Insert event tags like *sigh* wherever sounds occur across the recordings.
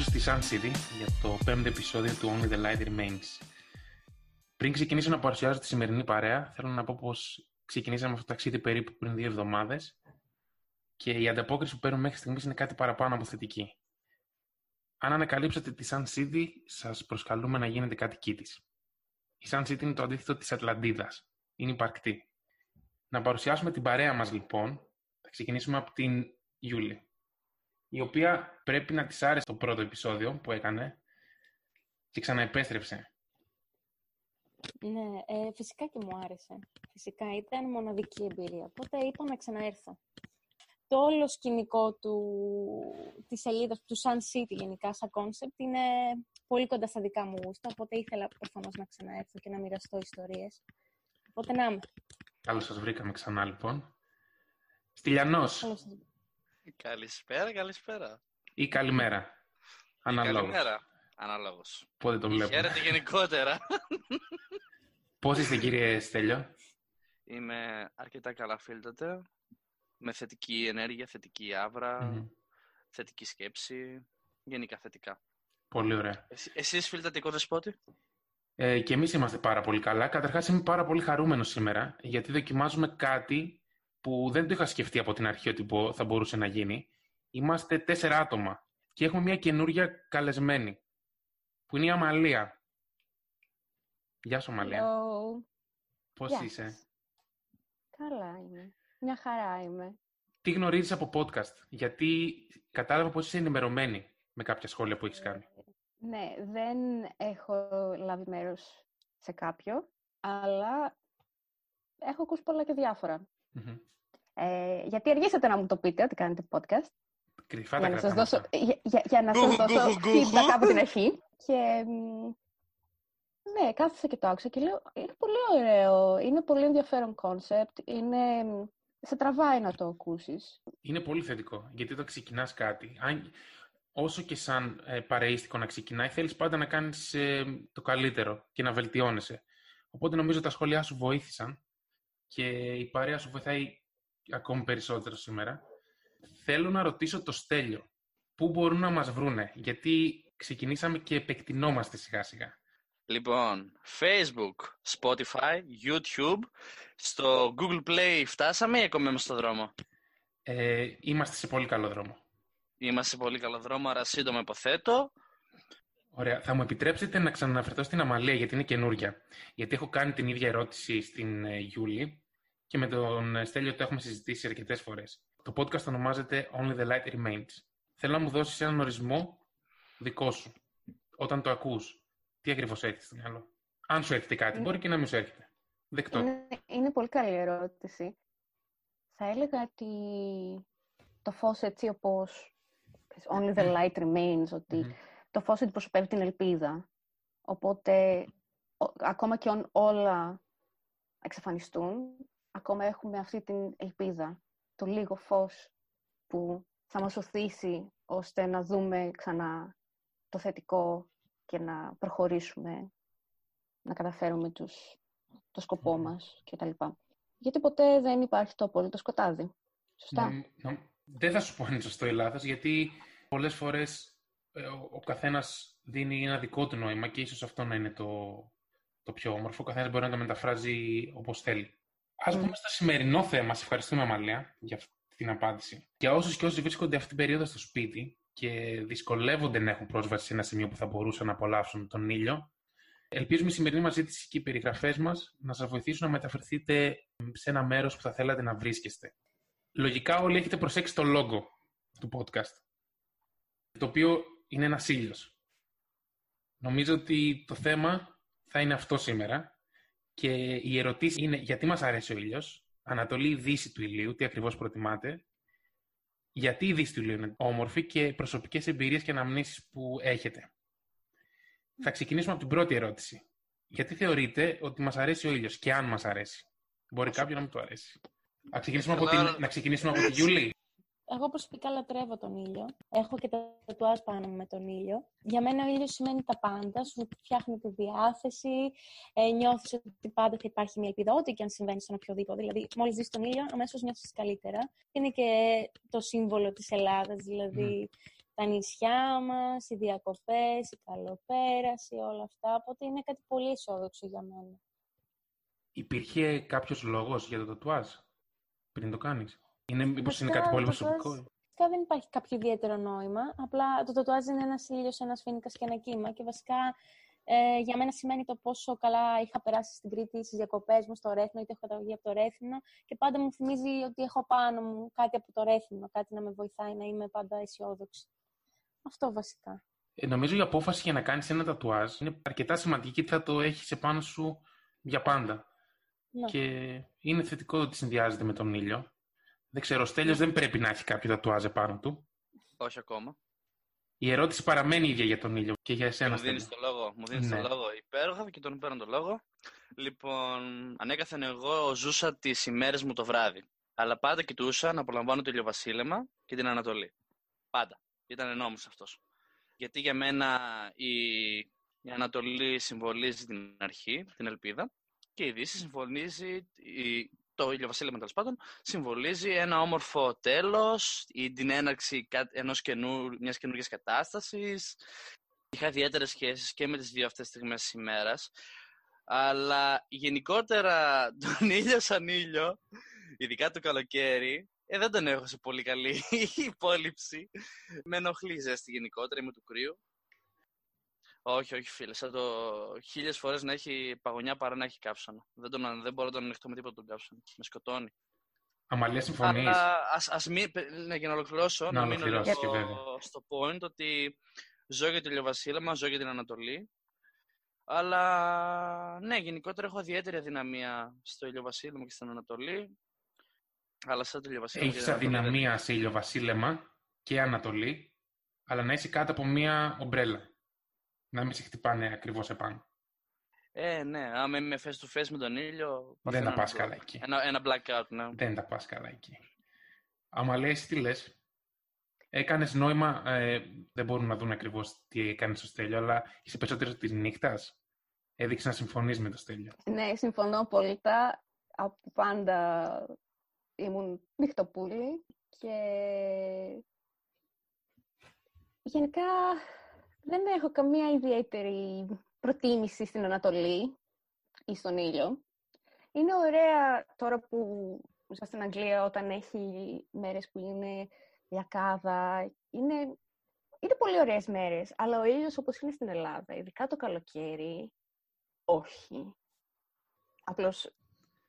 καλωσορίζω στη Sun City για το πέμπτο επεισόδιο του Only the Light Remains. Πριν ξεκινήσω να παρουσιάζω τη σημερινή παρέα, θέλω να πω πως ξεκινήσαμε αυτό το ταξίδι περίπου πριν δύο εβδομάδες και η ανταπόκριση που παίρνουμε μέχρι στιγμής είναι κάτι παραπάνω από θετική. Αν ανακαλύψατε τη Sun City, σας προσκαλούμε να γίνετε κάτοικοί της. Η Sun City είναι το αντίθετο της Ατλαντίδας. Είναι υπαρκτή. Να παρουσιάσουμε την παρέα μας λοιπόν. Θα ξεκινήσουμε από την Ιούλη η οποία πρέπει να της άρεσε το πρώτο επεισόδιο που έκανε και ξαναεπέστρεψε. Ναι, ε, φυσικά και μου άρεσε. Φυσικά ήταν μοναδική εμπειρία, οπότε είπα να ξαναέρθω. Το όλο σκηνικό του, της σελίδας του Sun City γενικά σαν concept είναι πολύ κοντά στα δικά μου γούστα, οπότε ήθελα προφανώς να ξαναέρθω και να μοιραστώ ιστορίες. Οπότε να είμαι. Καλώς σας βρήκαμε ξανά λοιπόν. Στυλιανός. Καλώς σας Καλησπέρα, καλησπέρα. Ή καλημέρα. Αναλόγως. Καλημέρα. Αναλόγως. Πότε το βλέπουμε. Χαίρετε γενικότερα. Πώς είστε κύριε Στέλιο; Είμαι αρκετά καλά φίλτατε. Με θετική ενέργεια, θετική άβρα, Μμμ. θετική σκέψη. Γενικά θετικά. Πολύ ωραία. Εσύ, εσείς φιλτατικό δεσπότη. Ε, και εμείς είμαστε πάρα πολύ καλά. Καταρχάς είμαι πάρα πολύ χαρούμενος σήμερα γιατί δοκιμάζουμε κάτι που δεν το είχα σκεφτεί από την αρχή ότι μπο- θα μπορούσε να γίνει. Είμαστε τέσσερα άτομα και έχουμε μια καινούρια καλεσμένη που είναι η Αμαλία. Γεια σου Αμαλία. Hello. Πώς Γεια είσαι; σας. Καλά είμαι. Μια χαρά είμαι. Τι γνωρίζεις από podcast, γιατί κατάλαβα πως είσαι ενημερωμένη με κάποια σχόλια που έχεις κάνει. Ναι, δεν έχω λάβει μέρος σε κάποιο, αλλά έχω ακούσει πολλά και διάφορα. Μμμ. Ε, γιατί αργήσατε να μου το πείτε ότι κάνετε podcast, Κρυφά για τα να σας κρατάμε δώσω, αυτά. για, για- για να σας Γκουχου, δώσω γκουχου, γκουχου. feedback από την αρχή. Και μ, ναι, κάθισα και το άκουσα και λέω, είναι πολύ ωραίο, είναι πολύ ενδιαφέρον concept, είναι, μ, σε τραβάει να το ακούσεις. Είναι πολύ θετικό, γιατί όταν ξεκινάς κάτι, αν, όσο και σαν ε, παρεΐστικο να ξεκινάει, θέλεις πάντα να κάνεις ε, το καλύτερο και να βελτιώνεσαι. Οπότε νομίζω τα σχόλιά σου βοήθησαν και η παρέα σου βοηθάει ακόμη περισσότερο σήμερα. Θέλω να ρωτήσω το Στέλιο, πού μπορούν να μας βρούνε, γιατί ξεκινήσαμε και επεκτηνόμαστε σιγά σιγά. Λοιπόν, Facebook, Spotify, YouTube, στο Google Play φτάσαμε ή ακόμα είμαστε στο δρόμο; Ε, είμαστε σε πολύ καλό δρόμο. Είμαστε σε πολύ καλό δρόμο, άρα σύντομα υποθέτω. Ωραία. Θα μου επιτρέψετε να ξαναναφερθώ στην Αμαλία γιατί είναι καινούρια. Γιατί έχω κάνει την ίδια ερώτηση στην ε, Γιούλη και με τον ε, Στέλιο το έχουμε συζητήσει αρκετές φορές. Το podcast ονομάζεται Only the Light Remains. Θέλω να μου δώσεις έναν ορισμό δικό σου. Όταν το ακούς, τι ακριβώς έρχεται στο μυαλό; Αν σου έρχεται κάτι, Ναι. μπορεί και να μην σου έρχεται. Δεκτό. Είναι, είναι πολύ καλή ερώτηση. Θα έλεγα ότι το φως έτσι όπως only the light remains, ότι Μμμ. Το φως αντιπροσωπεύει την ελπίδα. Οπότε, ο- ακόμα και αν όλα εξαφανιστούν, ακόμα έχουμε αυτή την ελπίδα, το λίγο φως που θα μας οθήσει ώστε να δούμε ξανά το θετικό και να προχωρήσουμε, να καταφέρουμε τους, το σκοπό Μμμ. μας κτλ. Γιατί ποτέ δεν υπάρχει το απόλυτο σκοτάδι. Σωστά. Νομ- νομ- Δεν θα σου πω αν είναι σωστό ή λάθος, γιατί πολλές φορές ε, ο, ο καθένας δίνει ένα δικό του νόημα και ίσως αυτό να είναι το, το πιο όμορφο. Ο καθένας μπορεί να το μεταφράζει όπως θέλει. Ας Μμ. πούμε στο σημερινό θέμα. Σε ευχαριστούμε, Αμαλία, για αυτή την απάντηση. Για όσους και όσοι βρίσκονται αυτή την περίοδο στο σπίτι και δυσκολεύονται να έχουν πρόσβαση σε ένα σημείο που θα μπορούσαν να απολαύσουν τον ήλιο, ελπίζουμε η σημερινή μας ζήτηση και οι περιγραφές μας να σας βοηθήσουν να μεταφερθείτε σε ένα μέρος που θα θέλατε να βρίσκεστε. Λογικά όλοι έχετε προσέξει το logo του podcast, το οποίο είναι ένας ήλιος. Νομίζω ότι το θέμα θα είναι αυτό σήμερα και η ερωτήση είναι γιατί μας αρέσει ο ήλιος, Ανατολή ή Δύση του ηλίου, τι ακριβώς προτιμάτε, γιατί η Δύση του ηλίου είναι όμορφη και προσωπικές εμπειρίες και αναμνήσεις που έχετε. Θα ξεκινήσουμε από την πρώτη ερώτηση. Γιατί θεωρείτε ότι μας αρέσει ο ήλιος και αν μας αρέσει; Μπορεί κάποιον να μην του αρέσει. Να ξεκινήσουμε, από Ήθελα- την, να ξεκινήσουμε από τη Γιούλη; Εγώ προσωπικά λατρεύω τον ήλιο. Έχω και τα τατουάζ πάνω μου με τον ήλιο. Για μένα ο ήλιος σημαίνει τα πάντα. Σου φτιάχνει τη διάθεση. Ε, νιώθεις ότι πάντα θα υπάρχει μια ελπίδα, ό,τι και αν συμβαίνει στον οποιοδήποτε. Δηλαδή, μόλις δεις τον ήλιο, αμέσως νιώθεις καλύτερα. Είναι και το σύμβολο της Ελλάδας, δηλαδή τα νησιά μας, οι διακοπές, η καλοπέραση, όλα αυτά. Οπότε είναι κάτι πολύ αισιόδοξο για μένα. Υπήρχε κάποιος λόγος για το τατουάζ πριν το κάνεις; Είναι, μήπως είναι κάτι πολύ προσωπικό. Βασικά δεν υπάρχει κάποιο ιδιαίτερο νόημα. Απλά το τατουάζ είναι ένας ήλιος, ένας φίνικας και ένα κύμα. Και βασικά ε, για μένα σημαίνει το πόσο καλά είχα περάσει στην Κρήτη στις διακοπές μου στο Ρέθινο, είτε έχω καταγωγή από το Ρέθινο. Και πάντα μου θυμίζει ότι έχω πάνω μου κάτι από το Ρέθινο, κάτι να με βοηθάει να είμαι πάντα αισιόδοξη. Αυτό βασικά. Ε, νομίζω η απόφαση για να κάνεις ένα τατουάζ είναι αρκετά σημαντική γιατί θα το έχεις επάνω σου για πάντα. Ναι. Και είναι θετικό ότι συνδυάζεται με τον ήλιο. Δεν ξέρω, ο Στέλιος ναι. δεν πρέπει να έχει κάποιο τατουάζ επάνω του. Όχι ακόμα. Η ερώτηση παραμένει ίδια για τον ήλιο και για εσένα. Μου δίνεις το λόγο. Μου δίνεις ναι. το λόγο υπέροχα και τον παίρνω το λόγο. Λοιπόν, ανέκαθεν εγώ ζούσα τις ημέρες μου το βράδυ. Αλλά πάντα κοιτούσα να απολαμβάνω το ηλιοβασίλεμα και την Ανατολή. Πάντα. Ήταν νόμο αυτός. Γιατί για μένα η, η Ανατολή συμβολίζει την αρχή, την ελπίδα, και η Δύση συμφωνίζει, το ηλιοβασίλεμα τέλος πάντων, συμβολίζει ένα όμορφο τέλος ή την έναρξη ενός καινού, μιας καινούργιας κατάστασης. Είχα ιδιαίτερες σχέσεις και με τις δύο αυτές στιγμές της ημέρας, αλλά γενικότερα *laughs* τον ήλιο σαν ήλιο, ειδικά το καλοκαίρι, ε, δεν τον έχω σε πολύ καλή *laughs* υπόλοιψη. Με ενοχλεί η ζέστη γενικότερα, είμαι του κρύου. Όχι, όχι φίλε. Σαν το χίλιες φορές να έχει παγωνιά παρά να έχει κάψανο. Δεν, τον, δεν μπορώ να τον ανοιχτώ με τίποτα τον κάψανο. Με σκοτώνει. Αμαλία συμφωνείς. Α μην. Ναι, για να ολοκληρώσω, να, να μείνω στο, στο point ότι ζω για το ηλιοβασίλεμα, ζω για την Ανατολή. Αλλά ναι, γενικότερα έχω ιδιαίτερη αδυναμία στο ηλιοβασίλεμα και στην Ανατολή. Αλλά σαν το ηλιοβασίλεμα. Έχεις αδυναμία σε ηλιοβασίλεμα και Ανατολή, αλλά να είσαι κάτω από μία ομπρέλα να μην σε χτυπάνε ακριβώς επάνω. Ε, ναι, άμα είμαι face to face με τον ήλιο... Δεν τα πας καλά εκεί. Ένα, ένα blackout, ναι. Δεν τα πας καλά εκεί. Άμα λες τι λες, έκανες νόημα, ε, δεν μπορούν να δουν ακριβώς τι έκανες στο Στέλιο, αλλά είσαι περισσότερο της νύχτας. Έδειξες να συμφωνείς με το Στέλιο. Ναι, συμφωνώ απόλυτα. Από πάντα ήμουν νυχτοπούλη και γενικά δεν έχω καμία ιδιαίτερη προτίμηση στην Ανατολή ή στον ήλιο. Είναι ωραία τώρα που ζω στην Αγγλία όταν έχει μέρες που είναι λιακάδα. Είναι, είναι πολύ ωραίες μέρες, αλλά ο ήλιος όπως είναι στην Ελλάδα, ειδικά το καλοκαίρι, όχι. Απλώς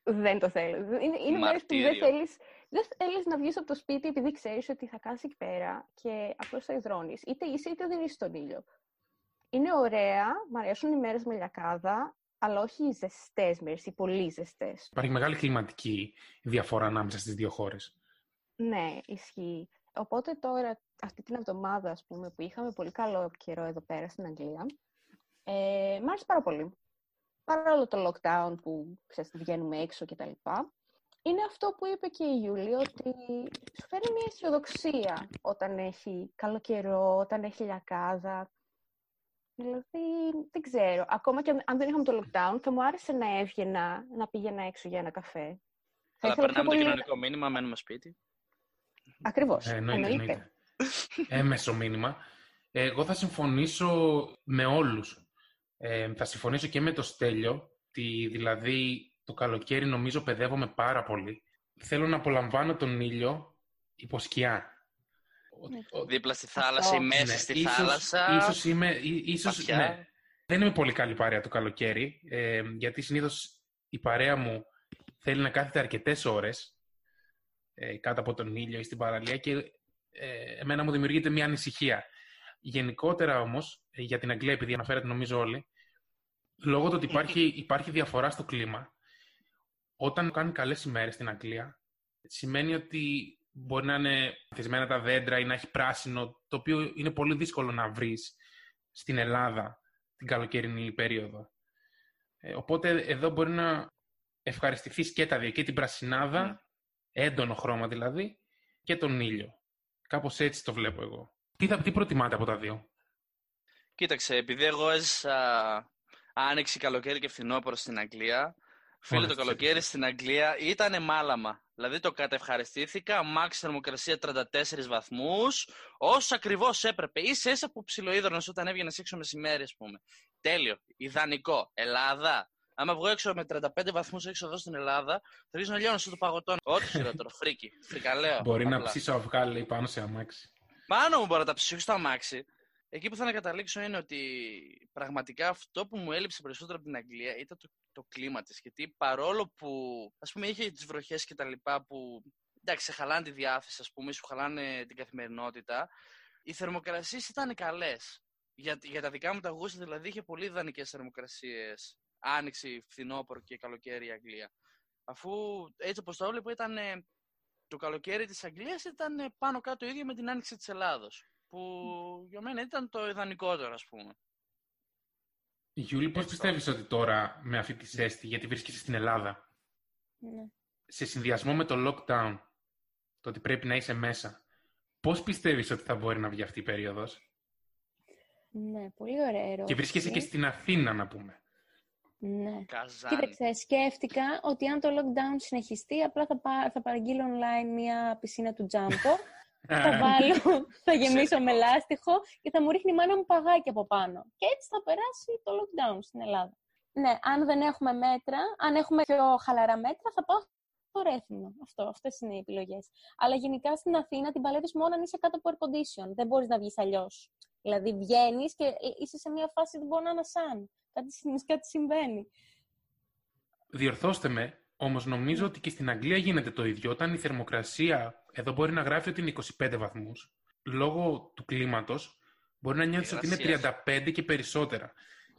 δεν το θέλω. Είναι, είναι μέρες που δεν θέλεις, δεν θέλεις να βγεις από το σπίτι επειδή ξέρεις ότι θα κάτσεις εκεί πέρα και απλώς θα υδρώνεις. Είτε είσαι είτε δεν είσαι στον ήλιο. Είναι ωραία, μου αρέσουν οι μέρες με λιακάδα, αλλά όχι οι ζεστές μέρες, οι πολύ ζεστές. Υπάρχει μεγάλη κλιματική διαφορά ανάμεσα στις δύο χώρες. Ναι, ισχύει. Οπότε τώρα, αυτή την εβδομάδα, ας πούμε, που είχαμε πολύ καλό καιρό εδώ πέρα στην Αγγλία, ε, μ' άρεσε πάρα πολύ. Παρόλο το lockdown που, ξέρεις, βγαίνουμε έξω και τα λοιπά, είναι αυτό που είπε και η Ιούλη, ότι σου φέρνει μια αισιοδοξία όταν έχει καλό καιρό, όταν έχει λιακάδα. Δηλαδή, δεν ξέρω. Ακόμα και αν δεν είχαμε το lockdown, θα μου άρεσε να έβγαινα, να πήγαινα έξω για ένα καφέ. Αλλά περνάμε το κοινωνικό μήνυμα, μένουμε σπίτι. Ακριβώς. Ε, εννοείται. Έμεσο μήνυμα. Εγώ θα συμφωνήσω με όλους. Ε, θα συμφωνήσω και με το Στέλιο, ότι δηλαδή το καλοκαίρι νομίζω παιδεύομαι πάρα πολύ. Θέλω να απολαμβάνω τον ήλιο υπό σκιά. Ναι. Δίπλα στη θάλασσα ή μέσα ναι. στη ίσως, θάλασσα. Ίσως είμαι, ίσως, ναι. Δεν είμαι πολύ καλή παρέα το καλοκαίρι, ε, γιατί συνήθως η παρέα μου θέλει να κάθεται αρκετές ώρες ε, κάτω από τον ήλιο ή στην παραλία και ε, εμένα μου δημιουργείται μια ανησυχία. Γενικότερα όμως, ε, για την Αγγλία, επειδή αναφέρατε νομίζω όλοι, λόγω του ότι υπάρχει, υπάρχει διαφορά στο κλίμα, όταν κάνει καλές ημέρες στην Αγγλία, σημαίνει ότι μπορεί να είναι θυσμένα τα δέντρα ή να έχει πράσινο, το οποίο είναι πολύ δύσκολο να βρεις στην Ελλάδα την καλοκαιρινή περίοδο. Ε, οπότε εδώ μπορεί να ευχαριστηθείς και τα δύο, και την πρασινάδα, ναι. έντονο χρώμα δηλαδή, και τον ήλιο. Κάπως έτσι το βλέπω εγώ. Τι, θα, τι προτιμάτε από τα δύο; Κοίταξε, επειδή εγώ έζησα άνοιξη, καλοκαίρι και φθινόπωρο στην Αγγλία, Φίλε, το καλοκαίρι στην Αγγλία ήταν μάλαμα. Δηλαδή το κατευχαριστήθηκα, μάξι θερμοκρασία 34 βαθμούς, όσο ακριβώς έπρεπε. Είσαι ίσα που ψιλοείδρωνε όταν έβγαινες έξω μεσημέρι, ας πούμε. Τέλειο. Ιδανικό. Ελλάδα. Άμα βγω έξω με 35 βαθμούς έξω εδώ στην Ελλάδα, θα αρχίσω να λιώνω σαν το παγωτό. Ό,τι χειρότερο. *laughs* Φρίκη. Φρικαλέο. Μπορεί απλά. να ψήσω αυγά, λέει, πάνω σε αμάξι. Πάνω μου μπορώ να τα ψήσω στο αμάξι. Εκεί που θέλω να καταλήξω είναι ότι πραγματικά αυτό που μου έλειψε περισσότερο από την Αγγλία ήταν το, το κλίμα της. Γιατί παρόλο που, ας πούμε, είχε τις βροχές και τα λοιπά που, εντάξει, σε χαλάνε τη διάθεση, ας πούμε, σου χαλάνε την καθημερινότητα, οι θερμοκρασίες ήταν καλές. Για, για τα δικά μου τα γούστα, δηλαδή, είχε πολύ ιδανικές θερμοκρασίες. Άνοιξη, φθινόπωρο και καλοκαίρι η Αγγλία. Αφού έτσι όπως το έβλεπα ήταν το καλοκαίρι της Αγγλίας ήταν πάνω κάτω ίδιο με την άνοιξη της Ελλάδος που για μένα ήταν το ιδανικότερο, ας πούμε. Γιούλη, πώς πιστεύεις ότι τώρα με αυτή τη ζέστη, γιατί βρίσκεσαι στην Ελλάδα, ναι. σε συνδυασμό με το lockdown, το ότι πρέπει να είσαι μέσα, πώς πιστεύεις ότι θα μπορεί να βγει αυτή η περίοδος; Ναι, πολύ ωραία ερώτηση. Και βρίσκεσαι και στην Αθήνα, να πούμε. Ναι. Καζάνι. Κοίταξε, σκέφτηκα ότι αν το lockdown συνεχιστεί, απλά θα, πά, θα παραγγείλω online μια πισίνα του Τζάμπο *laughs* θα βάλω, θα γεμίσω με λάστιχο και θα μου ρίχνει η μάνα μου παγάκι από πάνω. Και έτσι θα περάσει το lockdown στην Ελλάδα. Ναι, αν δεν έχουμε μέτρα, αν έχουμε πιο χαλαρά μέτρα, θα πάω στο Ρέθινο. Αυτό, αυτές είναι οι επιλογές. Αλλά γενικά στην Αθήνα την παλεύεις μόνο αν είσαι κάτω από air condition. Δεν μπορείς να βγεις αλλιώς. Δηλαδή βγαίνεις και είσαι σε μια φάση που μπορεί να είναι σαν. Κάτι, κάτι συμβαίνει. Διορθώστε με, Όμως νομίζω ότι και στην Αγγλία γίνεται το ίδιο. Όταν η θερμοκρασία εδώ μπορεί να γράφει ότι είναι 25 βαθμούς, λόγω του κλίματος μπορεί να νιώθεις ότι είναι 35 και περισσότερα.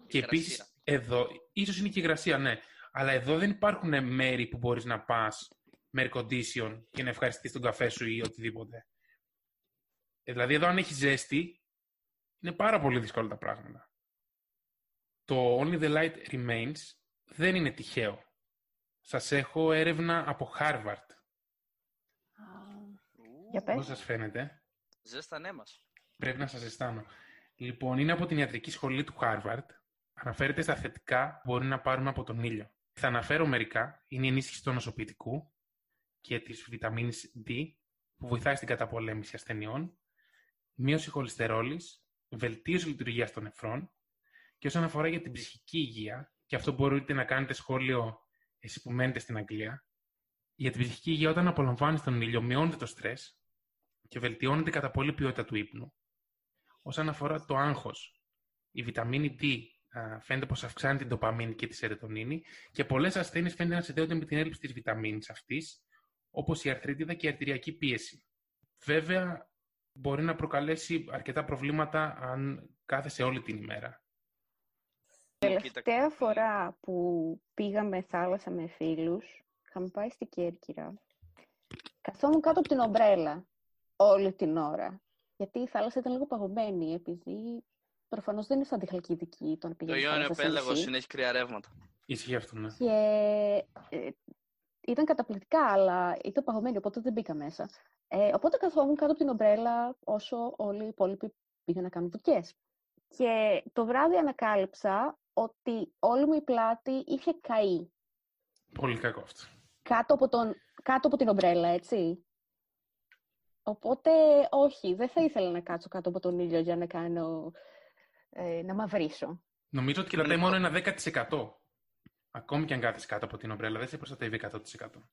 και επίσης εδώ, ίσως είναι και η υγρασία, ναι, αλλά εδώ δεν υπάρχουν μέρη που μπορείς να πας με air condition και να ευχαριστείς τον καφέ σου ή οτιδήποτε. Ε, δηλαδή εδώ αν έχεις ζέστη, είναι πάρα πολύ δύσκολα τα πράγματα. Το Only the Light Remains δεν είναι τυχαίο. Σας έχω έρευνα από Harvard. Για πες. Πώς σας φαίνεται; Ζέστανέ μας. Πρέπει να σας ζεστάνω. Λοιπόν, είναι από την ιατρική σχολή του Harvard. Αναφέρεται στα θετικά που μπορεί να πάρουμε από τον ήλιο. Θα αναφέρω μερικά. Είναι η ενίσχυση του νοσοποιητικού και της βιταμίνης D που βοηθάει στην καταπολέμηση ασθενειών, μείωση χολυστερόλης, βελτίωση λειτουργίας των νεφρών και όσον αφορά για την ψυχική υγεία, και αυτό μπορείτε να κάνετε σχόλιο εσύ που μένετε στην Αγγλία, για την ψυχική υγεία όταν απολαμβάνεις τον ήλιο, μειώνεται το στρες και βελτιώνεται κατά πολύ ποιότητα του ύπνου. Όσον αφορά το άγχος, η βιταμίνη D φαίνεται πως αυξάνει την τοπαμίνη και τη σερωτονίνη και πολλές ασθένειες φαίνεται να συνδέονται με την έλλειψη της βιταμίνης αυτής, όπως η αρθρίτιδα και η αρτηριακή πίεση. Βέβαια, μπορεί να προκαλέσει αρκετά προβλήματα αν κάθεσαι όλη την ημέρα. Τελευταία φορά που πήγαμε θάλασσα με φίλους, είχαμε πάει στην Κέρκυρα, καθόμουν κάτω από την ομπρέλα όλη την ώρα. Γιατί η θάλασσα ήταν λίγο παγωμένη, επειδή προφανώς δεν είναι σαν τη Χαλκιδική το να πηγαίνει Το Ιόνιο Πέλαγος είναι, έχει κρύα ρεύματα. Ισχύει αυτό, ναι. Και ε, ήταν καταπληκτικά, αλλά ήταν παγωμένη, οπότε δεν μπήκα μέσα. Ε, οπότε καθόμουν κάτω από την ομπρέλα όσο όλοι οι υπόλοιποι πήγαν να κάνουν δουλειές. Και το βράδυ ανακάλυψα ότι όλη μου η πλάτη είχε καεί. Πολύ κακό αυτό. Κάτω από, τον, κάτω από την ομπρέλα, έτσι. Οπότε, όχι, δεν θα ήθελα να κάτσω κάτω από τον ήλιο για να κάνω, ε, να μαυρίσω. Νομίζω ότι κρατάει μόνο ένα 10%. Ακόμη και αν κάθεσαι κάτω από την ομπρέλα, δεν σε προστατεύει 100%.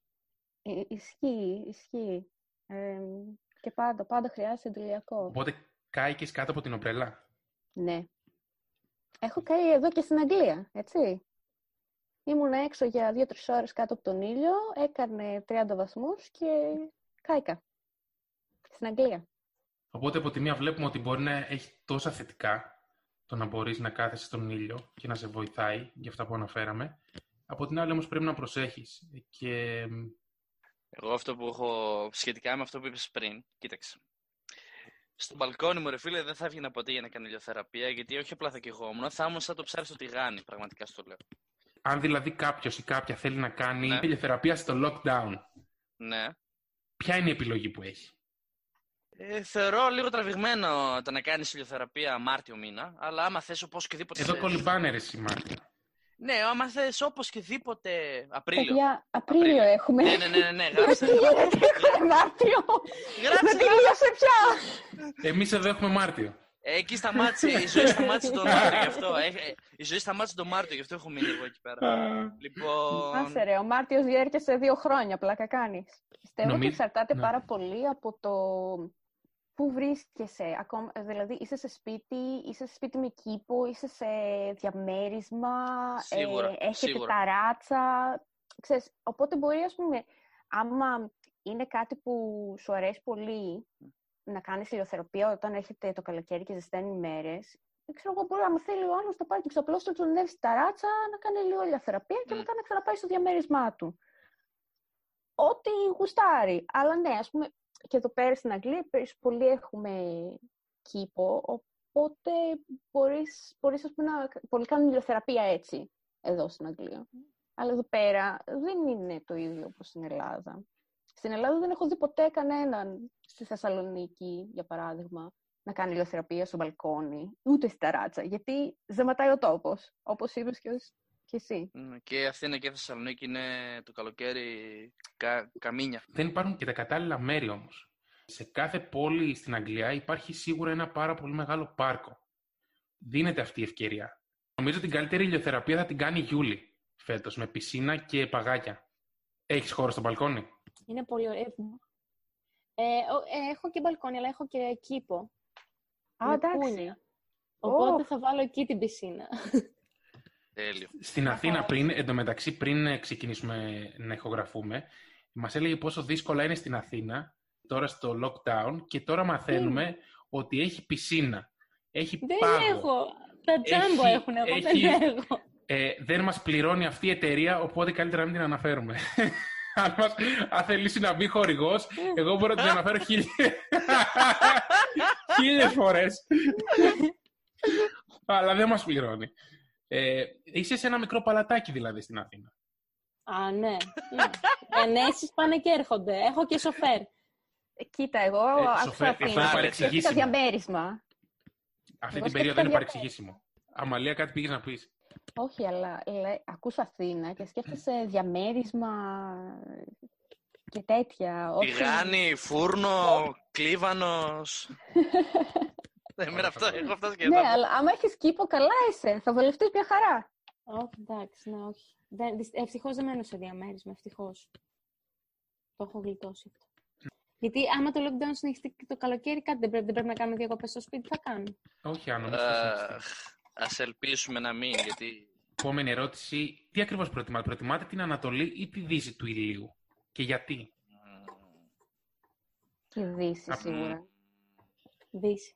Ε, ισχύει, ισχύει. Ε, και πάντα, πάντα χρειάζεται εντελειακό. Οπότε κάηκες κάτω από την ομπρέλα; Ναι. Έχω καεί εδώ και στην Αγγλία, έτσι. Ήμουν έξω για δύο-τρεις ώρες κάτω από τον ήλιο, έκανε 30 βαθμούς και κάηκα. Στην Αγγλία. Οπότε από τη μία βλέπουμε ότι μπορεί να έχει τόσα θετικά το να μπορείς να κάθεσαι στον ήλιο και να σε βοηθάει για αυτά που αναφέραμε. Από την άλλη όμως πρέπει να προσέχεις. Και... Εγώ αυτό που έχω σχετικά με αυτό που είπες πριν, κοίταξε. Στο μπαλκόνι μου, ρε φίλε, δεν θα έβγαινα ποτέ για να κάνω ηλιοθεραπεία, γιατί όχι απλά θα κεγόμουν, θα ήμουν σαν το ψάρι στο τηγάνι, πραγματικά στο λέω. Αν δηλαδή κάποιος ή κάποια θέλει να κάνει ναι. ηλιοθεραπεία στο lockdown, ναι. ποια είναι η επιλογή που έχει; Ε, θεωρώ λίγο τραβηγμένο το να κάνεις ηλιοθεραπεία Μάρτιο μήνα, αλλά άμα θες όπω και δίποτε. Εδώ κολυμπάνε ρε Μάρτιο. Ναι, άμα θες όπως και δίποτε Απρίλιο. Παιδιά, Απρίλιο έχουμε. Ναι, ναι, ναι, ναι, γράψτε. Τι γίνεται, έχουμε Μάρτιο. Γράψτε, Δεν τελείωσε πια. Εμείς εδώ έχουμε Μάρτιο. Ε, Εκεί σταμάτησε, η ζωή σταμάτησε τον Μάρτιο γι' αυτό. Ε, ε, Η ζωή σταμάτησε τον Μάρτιο, γι' αυτό έχω μείνει εγώ εκεί πέρα. Λοιπόν, Άσε ρε, ο Μάρτιος διέρχεται δύο χρόνια, πλάκα κάνεις. Πιστεύω Νομι- ότι εξαρτάται ναι. πάρα πολύ από το πού βρίσκεσαι. Ακόμα, δηλαδή, είσαι σε σπίτι, είσαι σε σπίτι με κήπο, είσαι σε διαμέρισμα, Σίγουρα, ε, έχετε σίγουρα. ταράτσα. Ξέρεις, οπότε μπορεί, ας πούμε, άμα είναι κάτι που σου αρέσει πολύ να κάνεις ηλιοθεραπεία όταν έχετε το καλοκαίρι και ζεσταίνει μέρες, δεν ξέρω εγώ, μπορεί, άμα θέλει ο άλλος να πάρει το ξαπλώστρο του, να ανέβει στη ταράτσα, να κάνει λίγο ηλιοθεραπεία και Μμ. μετά να ξαναπάει στο διαμέρισμά του. Ό,τι γουστάρει. Αλλά ναι, ας πούμε, και εδώ πέρα στην Αγγλία περι- πολλοί έχουμε κήπο, οπότε μπορείς, μπορείς ας πούμε, να... Πολλοί κάνουν ηλιοθεραπεία έτσι, εδώ στην Αγγλία. Αλλά εδώ πέρα δεν είναι το ίδιο όπως στην Ελλάδα. Στην Ελλάδα δεν έχω δει ποτέ κανέναν στη Θεσσαλονίκη, για παράδειγμα, να κάνει ηλιοθεραπεία στο μπαλκόνι, ούτε στη ταράτσα, γιατί ζεματάει ο τόπος, όπως είπες και, ως- και εσύ. μ, και η Αθήνα και η Θεσσαλονίκη είναι το καλοκαίρι κα, καμίνια. Δεν υπάρχουν και τα κατάλληλα μέρη όμως. Σε κάθε πόλη στην Αγγλία υπάρχει σίγουρα ένα πάρα πολύ μεγάλο πάρκο. Δίνεται αυτή η ευκαιρία. Νομίζω την καλύτερη ηλιοθεραπεία θα την κάνει η Γιούλη φέτος, με πισίνα και παγάκια. Έχεις χώρο στο μπαλκόνι; Είναι πολύ ωραίο. Ε, ο- ε, έχω και μπαλκόνι, αλλά έχω και κήπο. Α, με εντάξει. κούνια. Οπότε Ω. θα βάλω εκεί την πισίνα. Τέλειο. Στην Αθήνα πριν, εντωμεταξύ πριν ε, ξεκινήσουμε να ηχογραφούμε, μας έλεγε πόσο δύσκολα είναι στην Αθήνα, τώρα στο lockdown, και τώρα μαθαίνουμε ότι έχει πισίνα, έχει δεν πάγο. έχω. Τα τζάμπο Έχει- έχουν, εγώ έχει- δεν έχω. Ε, δεν μας πληρώνει αυτή η εταιρεία, οπότε καλύτερα να μην την αναφέρουμε. *laughs* αν, μας, αν θελήσει να μπει χορηγός, εγώ μπορώ να την αναφέρω χίλιες, *laughs* χίλιες φορές. *laughs* Αλλά δεν μας πληρώνει. Ε, είσαι σε ένα μικρό παλατάκι δηλαδή στην Αθήνα. Α, ναι. ναι. Ενέσεις πάνε και έρχονται. Έχω και σοφέρ. Ε, Κοίτα, εγώ Ε, άκουσα σοφέρ, Αθήνα. αυτό είναι Σκέφτηκα παρεξηγήσιμο. διαμέρισμα. Αυτή Εγώ την περίοδο σκέφτηκα είναι διαβέ- παρεξηγήσιμο. Αμαλία, κάτι πήγες να πεις. Όχι, αλλά λέ, ακούς Αθήνα και σκέφτεσαι διαμέρισμα και τέτοια. όχι- Τηγάνι, φούρνο, κλίβανος. *laughs* Εμένα αυτό, εγώ αυτό Ναι, σκέφτομαι. αλλά άμα έχεις κήπο, καλά είσαι. Θα βολευτείς μια χαρά. Όχι, εντάξει, ναι, όχι. Δεν, δυσ- ευτυχώς δεν μένω σε διαμέρισμα, ευτυχώς. Το έχω γλιτώσει αυτό. Γιατί άμα το lockdown συνεχιστεί και το καλοκαίρι, κάτι δεν πρέπει, δεν πρέπει να κάνουμε διακοπές στο σπίτι, τι θα κάνουμε. Όχι, Άννα, μην Αχ, Ας ελπίσουμε να μην, γιατί Επόμενη ερώτηση. Τι ακριβώς προτιμάτε, προτιμάτε την Ανατολή ή τη Δύση του ηλίου; Και γιατί; Και δύση, Α, σίγουρα. Δύση.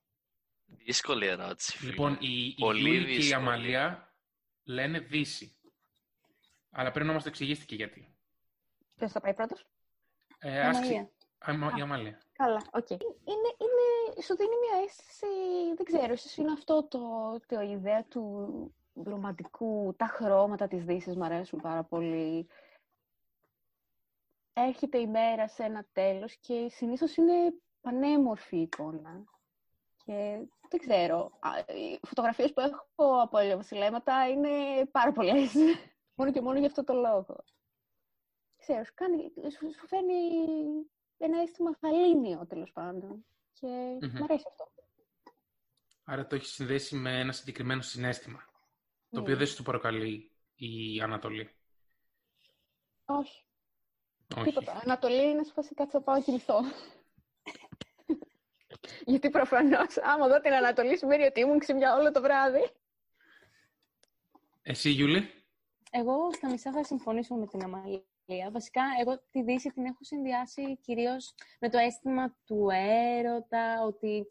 Δύσκολη ερώτηση. φίλε. Λοιπόν, η, η Πολύ Γιούλη και η δύσκολη. Αμαλία λένε Δύση. Αλλά πρέπει να μας το εξηγήσετε και γιατί. Ποιος θα πάει πρώτος; Ε, ας ξε- Αμαλία. Αμα- η Αμαλία. Καλά, οκ. Είναι, είναι, σου δίνει μια αίσθηση, δεν ξέρω, ίσως είναι αυτό το, το ιδέα του ρομαντικού, τα χρώματα της Δύσης μου αρέσουν πάρα πολύ. Έρχεται η μέρα σε ένα τέλος και συνήθως είναι πανέμορφη η εικόνα. Και δεν ξέρω, α, οι φωτογραφίες που έχω από ελαιοβασιλέματα είναι πάρα πολλές. *laughs* μόνο και μόνο για αυτό το λόγο. Ξέρω, σου, κάνει, σου, σου φέρνει ένα αίσθημα γαλήνιο τέλος πάντων. Και Μμμ. μου αρέσει αυτό. Άρα το έχεις συνδέσει με ένα συγκεκριμένο συνέστημα. Το Ναι. οποίο δεν σου το προκαλεί η Ανατολή. Όχι, Όχι. τίποτα. Ανατολή είναι σε φάση κάτσε να πάω να κοιμηθώ. Γιατί προφανώς, άμα δω την Ανατολή, σημαίνει ότι ήμουν ξυμιά όλο το βράδυ. Εσύ, Γιούλη; Εγώ στα μισά θα συμφωνήσω με την Αμαλία. Βασικά, εγώ τη Δύση την έχω συνδυάσει κυρίως με το αίσθημα του έρωτα, ότι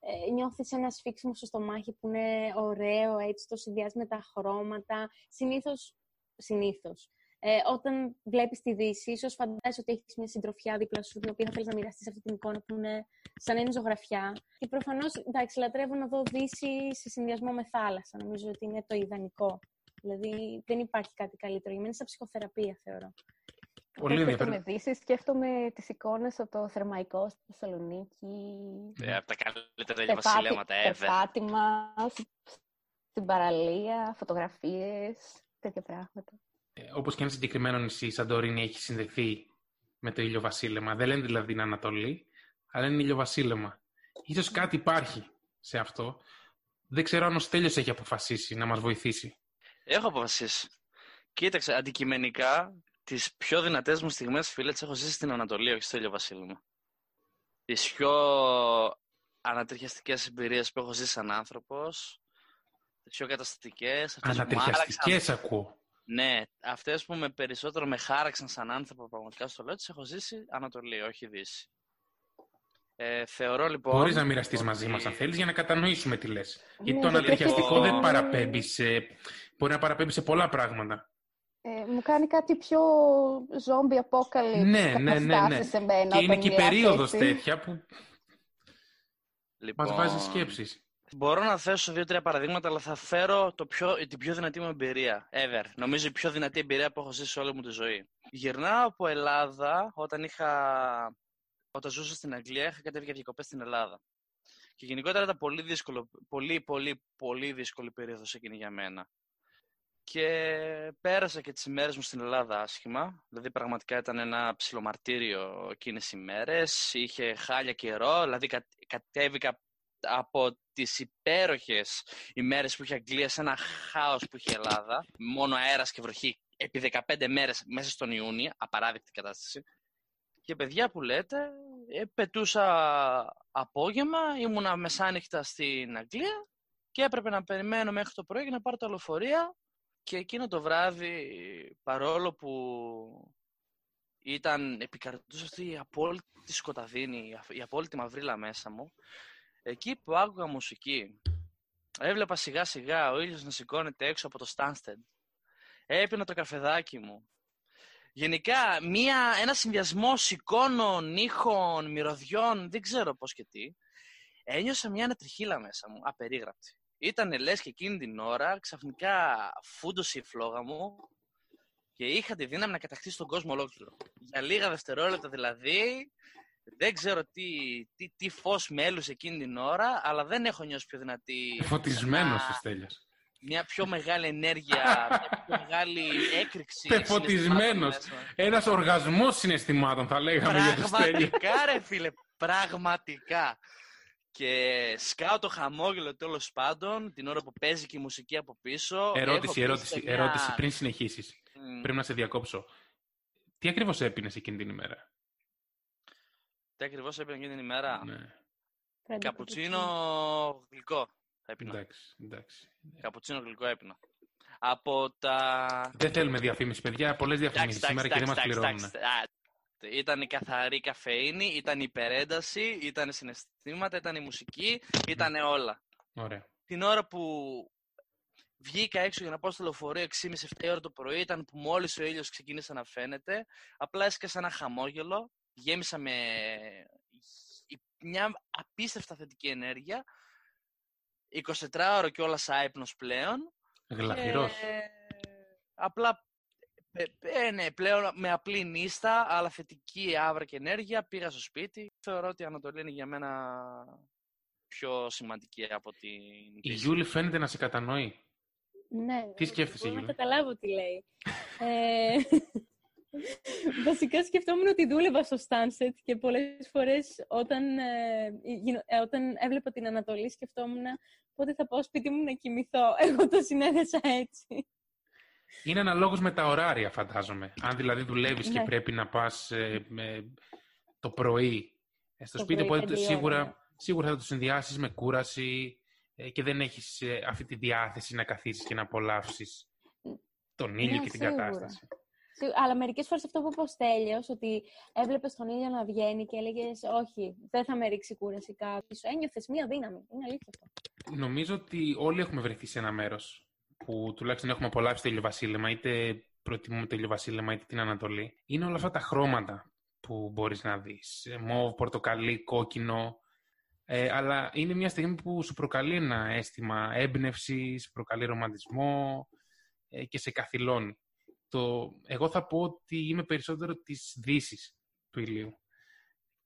ε, νιώθεις ένα σφίξιμο στο στομάχι που είναι ωραίο, έτσι το συνδυάζει με τα χρώματα. Συνήθως, συνήθως. Ε, όταν βλέπεις τη Δύση, ίσως φαντάζεσαι ότι έχεις μια συντροφιά δίπλα σου, την οποία θα θέλεις να μοιραστείς αυτή την εικόνα που είναι σαν να είναι ζωγραφιά. Και προφανώς, εντάξει, λατρεύω να δω Δύση σε συνδυασμό με θάλασσα. Νομίζω ότι είναι το ιδανικό. Δηλαδή δεν υπάρχει κάτι καλύτερο. Για μένα είναι σαν ψυχοθεραπεία, θεωρώ. Πολύ Όταν ενδιαφέρον. σκέφτομαι Δύση, σκέφτομαι τις εικόνες από το Θερμαϊκό στη Θεσσαλονίκη. Ε, από τα καλύτερα περπάτι- βασιλέματα ever. Περπάτημα, σ- στην παραλία, φωτογραφίες. τέτοια πράγματα. Ε, όπως και ένα συγκεκριμένο νησί, η Σαντορίνη έχει συνδεθεί με το ηλιοβασίλεμα. Δεν λένε δηλαδή την Ανατολή, αλλά είναι ηλιοβασίλεμα. Ίσως κάτι υπάρχει σε αυτό. Δεν ξέρω αν ο Στέλιος έχει αποφασίσει να μας βοηθήσει. Έχω αποφασίσει. Κοίταξε, αντικειμενικά, τις πιο δυνατές μου στιγμές, φίλε, τις έχω ζήσει στην Ανατολή, όχι στο ηλιοβασίλεμα. Τις πιο ανατριχιαστικές εμπειρίες που έχω ζήσει σαν άνθρωπος, τις πιο καταστατικές. Ανατριχιαστικές ακούω. Ναι, αυτές που με περισσότερο με χάραξαν σαν άνθρωπο πραγματικά στο λέω, τις έχω ζήσει Ανατολή, όχι Δύση. Ε, θεωρώ λοιπόν. Μπορείς να μοιραστείς ότι... μαζί μας, αν θέλεις, για να κατανοήσουμε τι λες. Γιατί το ανατριχιαστικό δεν παραπέμπει σε. Μπορεί να παραπέμπει σε πολλά πράγματα. Ε, μου κάνει κάτι πιο ζόμπι απόκαλυψη ναι, ναι, ναι, ναι. σε μένα. Και είναι και η περίοδος τέτοια που λοιπόν, μας βάζει σκέψεις. Μπορώ να θέσω δύο-τρία παραδείγματα, αλλά θα φέρω το πιο, την πιο δυνατή μου εμπειρία ever. Νομίζω η πιο δυνατή εμπειρία που έχω ζήσει σε όλη μου τη ζωή. Γυρνάω από Ελλάδα όταν είχα όταν ζούσα στην Αγγλία, είχα κατέβει για διακοπές στην Ελλάδα. Και γενικότερα ήταν πολύ δύσκολο, πολύ, πολύ, πολύ δύσκολη περίοδος εκείνη για μένα. Και πέρασα και τις ημέρες μου στην Ελλάδα άσχημα. Δηλαδή πραγματικά ήταν ένα ψιλομαρτύριο εκείνες οι ημέρες. Είχε χάλια καιρό, δηλαδή κατέβηκα από τις υπέροχες ημέρες που είχε Αγγλία σε ένα χάος που είχε Ελλάδα. Μόνο αέρας και βροχή επί 15 μέρες μέσα στον Ιούνιο, απαράδεκτη κατάσταση. Και παιδιά που λέτε, ε, πετούσα απόγευμα, ήμουνα μεσάνυχτα στην Αγγλία και έπρεπε να περιμένω μέχρι το πρωί για να πάρω τα λεωφορεία και εκείνο το βράδυ, παρόλο που ήταν επικρατούσε αυτή η απόλυτη σκοταδίνη, η απόλυτη μαυρίλα μέσα μου, εκεί που άκουγα μουσική, έβλεπα σιγά σιγά ο ήλιος να σηκώνεται έξω από το Στάνστεντ, έπινα το καφεδάκι μου, Γενικά, μία, ένα συνδυασμό εικόνων, ήχων, μυρωδιών, δεν ξέρω πώς και τι, ένιωσα μια ανατριχίλα μέσα μου, απερίγραπτη. Ήτανε λες και εκείνη την ώρα, ξαφνικά φούντωσε η φλόγα μου και είχα τη δύναμη να κατακτήσω τον κόσμο ολόκληρο. Για λίγα δευτερόλεπτα δηλαδή, δεν ξέρω τι, τι, τι φως με έλουσε εκείνη την ώρα, αλλά δεν έχω νιώσει πιο δυνατή. Φωτισμένος ο Στέλιος μια πιο μεγάλη ενέργεια, *laughs* μια πιο μεγάλη έκρηξη. Πεφωτισμένος. Ένας οργασμός συναισθημάτων θα λέγαμε για το Πραγματικά ρε φίλε, πραγματικά. Και σκάω το χαμόγελο τέλος πάντων την ώρα που παίζει και η μουσική από πίσω. Ερώτηση, ερώτηση, ερώτηση πριν συνεχίσεις. Πρέπει να σε διακόψω. Τι ακριβώς έπινες εκείνη την ημέρα; Τι ακριβώς έπινε εκείνη την ημέρα; Ναι. Καπουτσίνο γλυκό έπινα. Εντάξει, εντάξει. Καπουτσίνο γλυκό έπινα. Από τα... Δεν θέλουμε διαφήμιση, παιδιά. Πολλές διαφημίσει σήμερα και δεν μας πληρώνουν. Ήταν η καθαρή καφεΐνη, ήταν η υπερένταση, ήταν συναισθήματα, ήταν η μουσική, ήταν όλα. Ωραία. Την ώρα που βγήκα έξω για να πάω στο λεωφορείο 6.30-7 ώρα το πρωί, ήταν που μόλις ο ήλιος ξεκίνησε να φαίνεται, απλά έσκασα ένα χαμόγελο, γέμισα με μια απίστευτα θετική ενέργεια 24 ώρο και όλα άϊπνος πλέον. Γλαφυρός. απλά, ε, ναι, πλέον με απλή νύστα, αλλά θετική άβρα και ενέργεια, πήγα στο σπίτι. Θεωρώ ότι η Ανατολή είναι για μένα πιο σημαντική από την... Η Γιούλη φαίνεται να σε κατανοεί. Ναι. Τι σκέφτεσαι, Γιούλη. Να καταλάβω τι λέει. ε, *laughs* Βασικά σκεφτόμουν ότι δούλευα στο Stanset και πολλές φορές όταν, ε, ε, όταν έβλεπα την Ανατολή σκεφτόμουν πότε θα πάω σπίτι μου να κοιμηθώ. *laughs* Εγώ το συνέδεσα έτσι. Είναι αναλόγως με τα ωράρια φαντάζομαι. Αν δηλαδή δουλεύεις και Ναι. πρέπει να πας ε, με, το πρωί ε, στο Το σπίτι, πρωί, οπότε πέντε σίγουρα, ώρα, ναι. σίγουρα θα το συνδυάσεις με κούραση ε, και δεν έχεις ε, αυτή τη διάθεση να καθίσεις και να απολαύσεις τον ήλιο Ναι, και την σίγουρα. κατάσταση. Σι- Αλλά μερικές φορές αυτό που είπε ο Στέλιος, ότι έβλεπες τον ήλιο να βγαίνει και έλεγες όχι, δεν θα με ρίξει κούραση κάτι. Σου ένιωθες μία δύναμη. Είναι αλήθεια αυτό. Νομίζω ότι όλοι έχουμε βρεθεί σε ένα μέρος που τουλάχιστον έχουμε απολαύσει το ηλιοβασίλεμα, είτε προτιμούμε το ηλιοβασίλεμα είτε την Ανατολή. Είναι όλα αυτά τα χρώματα που μπορείς να δεις. Ε, Μόβ, πορτοκαλί, κόκκινο. Ε, αλλά είναι μια στιγμή που σου προκαλεί ένα αίσθημα έμπνευση, σου προκαλεί ρομαντισμό ε, και σε καθυλώνει. Το, εγώ θα πω ότι είμαι περισσότερο της δύσης του ηλίου.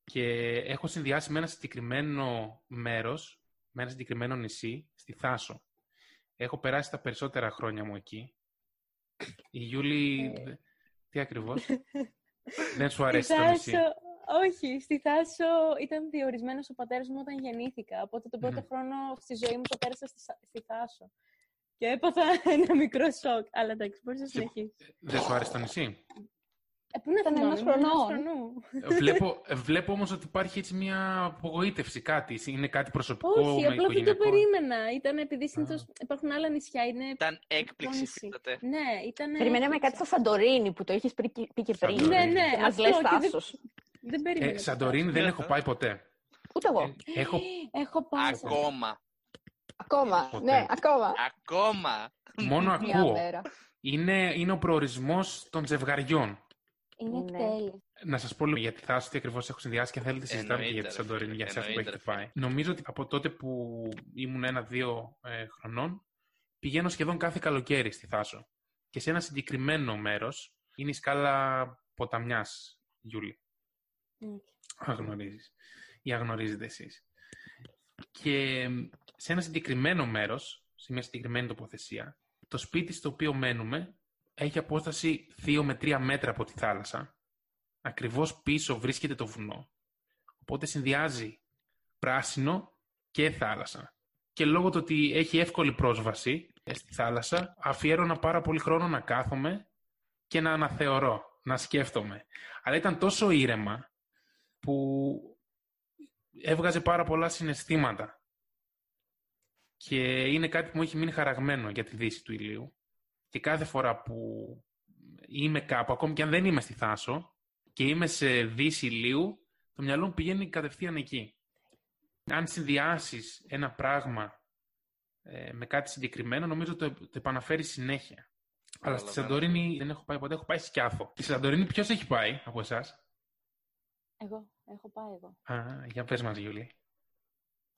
Και έχω συνδυάσει με ένα συγκεκριμένο μέρος, με ένα συγκεκριμένο νησί, στη Θάσο. Έχω περάσει τα περισσότερα χρόνια μου εκεί Η Γιούλη... Ε. Τι ακριβώς; *laughs* Δεν σου αρέσει Στη το νησί; Θάσο- Όχι, στη Θάσο ήταν διορισμένος ο πατέρας μου όταν γεννήθηκα. Οπότε τον πρώτο Μμμ. χρόνο στη ζωή μου το πέρασα στη, Σα- στη Θάσο. Και έπαθα *laughs* ένα μικρό σοκ. Αλλά εντάξει, μπορείς να συνεχίσεις. Δεν σου αρέσει το νησί; Ε, πού να Ήταν θυμάμαι, ενός ήμουν ενός χρονών. χρονού. βλέπω, βλέπω όμως ότι υπάρχει έτσι μια απογοήτευση, κάτι. Είναι κάτι προσωπικό Όχι, με απλά δεν το οικογενειακό. περίμενα. Ήταν επειδή συνήθως υπάρχουν άλλα νησιά. Είναι... Ήταν έκπληξη, νησί. φύτατε. Ναι, ήταν. Περιμέναμε κάτι στο Σαντορίνη που το έχεις πει και- πει και πριν. Σαντορίνη. Ναι, ναι, Και μας αυτό λες και δεν- Θάσος. Δεν περίμενα. Ε, Σαντορίνη δεν Ναι, έχω θα. πάει ποτέ. Ούτε εγώ. Ε, έχω *gasps* Έχω πάει. Ακόμα. Ακόμα. ποτέ. Ναι, ακόμα. Ακόμα. μόνο Μια ακούω. μέρα. Είναι, είναι ο προορισμός των ζευγαριών. Είναι Ναι. τέλειος. Να σας πω λίγο γιατί θα τι ακριβώς έχω συνδυάσει και αν θέλετε συζητάμε και Εννοείται, για τη ρε Σαντορίνη, φίλε, για εσάς που εννοείται, έχετε ρε πάει. Νομίζω ότι από τότε που ήμουν ένα-δύο ε, χρονών, πηγαίνω σχεδόν κάθε καλοκαίρι στη Θάσο. Και σε ένα συγκεκριμένο μέρος είναι η Σκάλα Ποταμιάς, Γιούλη. Οκ. Α, γνωρίζεις. Ή α, γνωρίζετε εσείς. Και σε ένα συγκεκριμένο μέρος, σε μια συγκεκριμένη τοποθεσία, το σπίτι στο οποίο μένουμε έχει απόσταση 2 με 3 μέτρα από τη θάλασσα. Ακριβώς πίσω βρίσκεται το βουνό. Οπότε συνδυάζει πράσινο και θάλασσα. Και λόγω του ότι έχει εύκολη πρόσβαση στη θάλασσα, αφιέρωνα πάρα πολύ χρόνο να κάθομαι και να αναθεωρώ, να σκέφτομαι. Αλλά ήταν τόσο ήρεμα που έβγαζε πάρα πολλά συναισθήματα. Και είναι κάτι που μου έχει μείνει χαραγμένο για τη δύση του ηλίου. Και κάθε φορά που είμαι κάπου, ακόμη και αν δεν είμαι στη Θάσο, και είμαι σε δύση ηλίου, το μυαλό μου πηγαίνει κατευθείαν εκεί. Αν συνδυάσεις ένα πράγμα ε, με κάτι συγκεκριμένο, νομίζω το, το επαναφέρεις συνέχεια. Αλλά στη Καταλαβαίνω. Σαντορίνη δεν έχω πάει ποτέ, έχω πάει σκιάθο. Στη Σαντορίνη ποιος έχει πάει από εσάς; Εγώ, έχω πάει εγώ. Α, για πες μας, Γιούλη.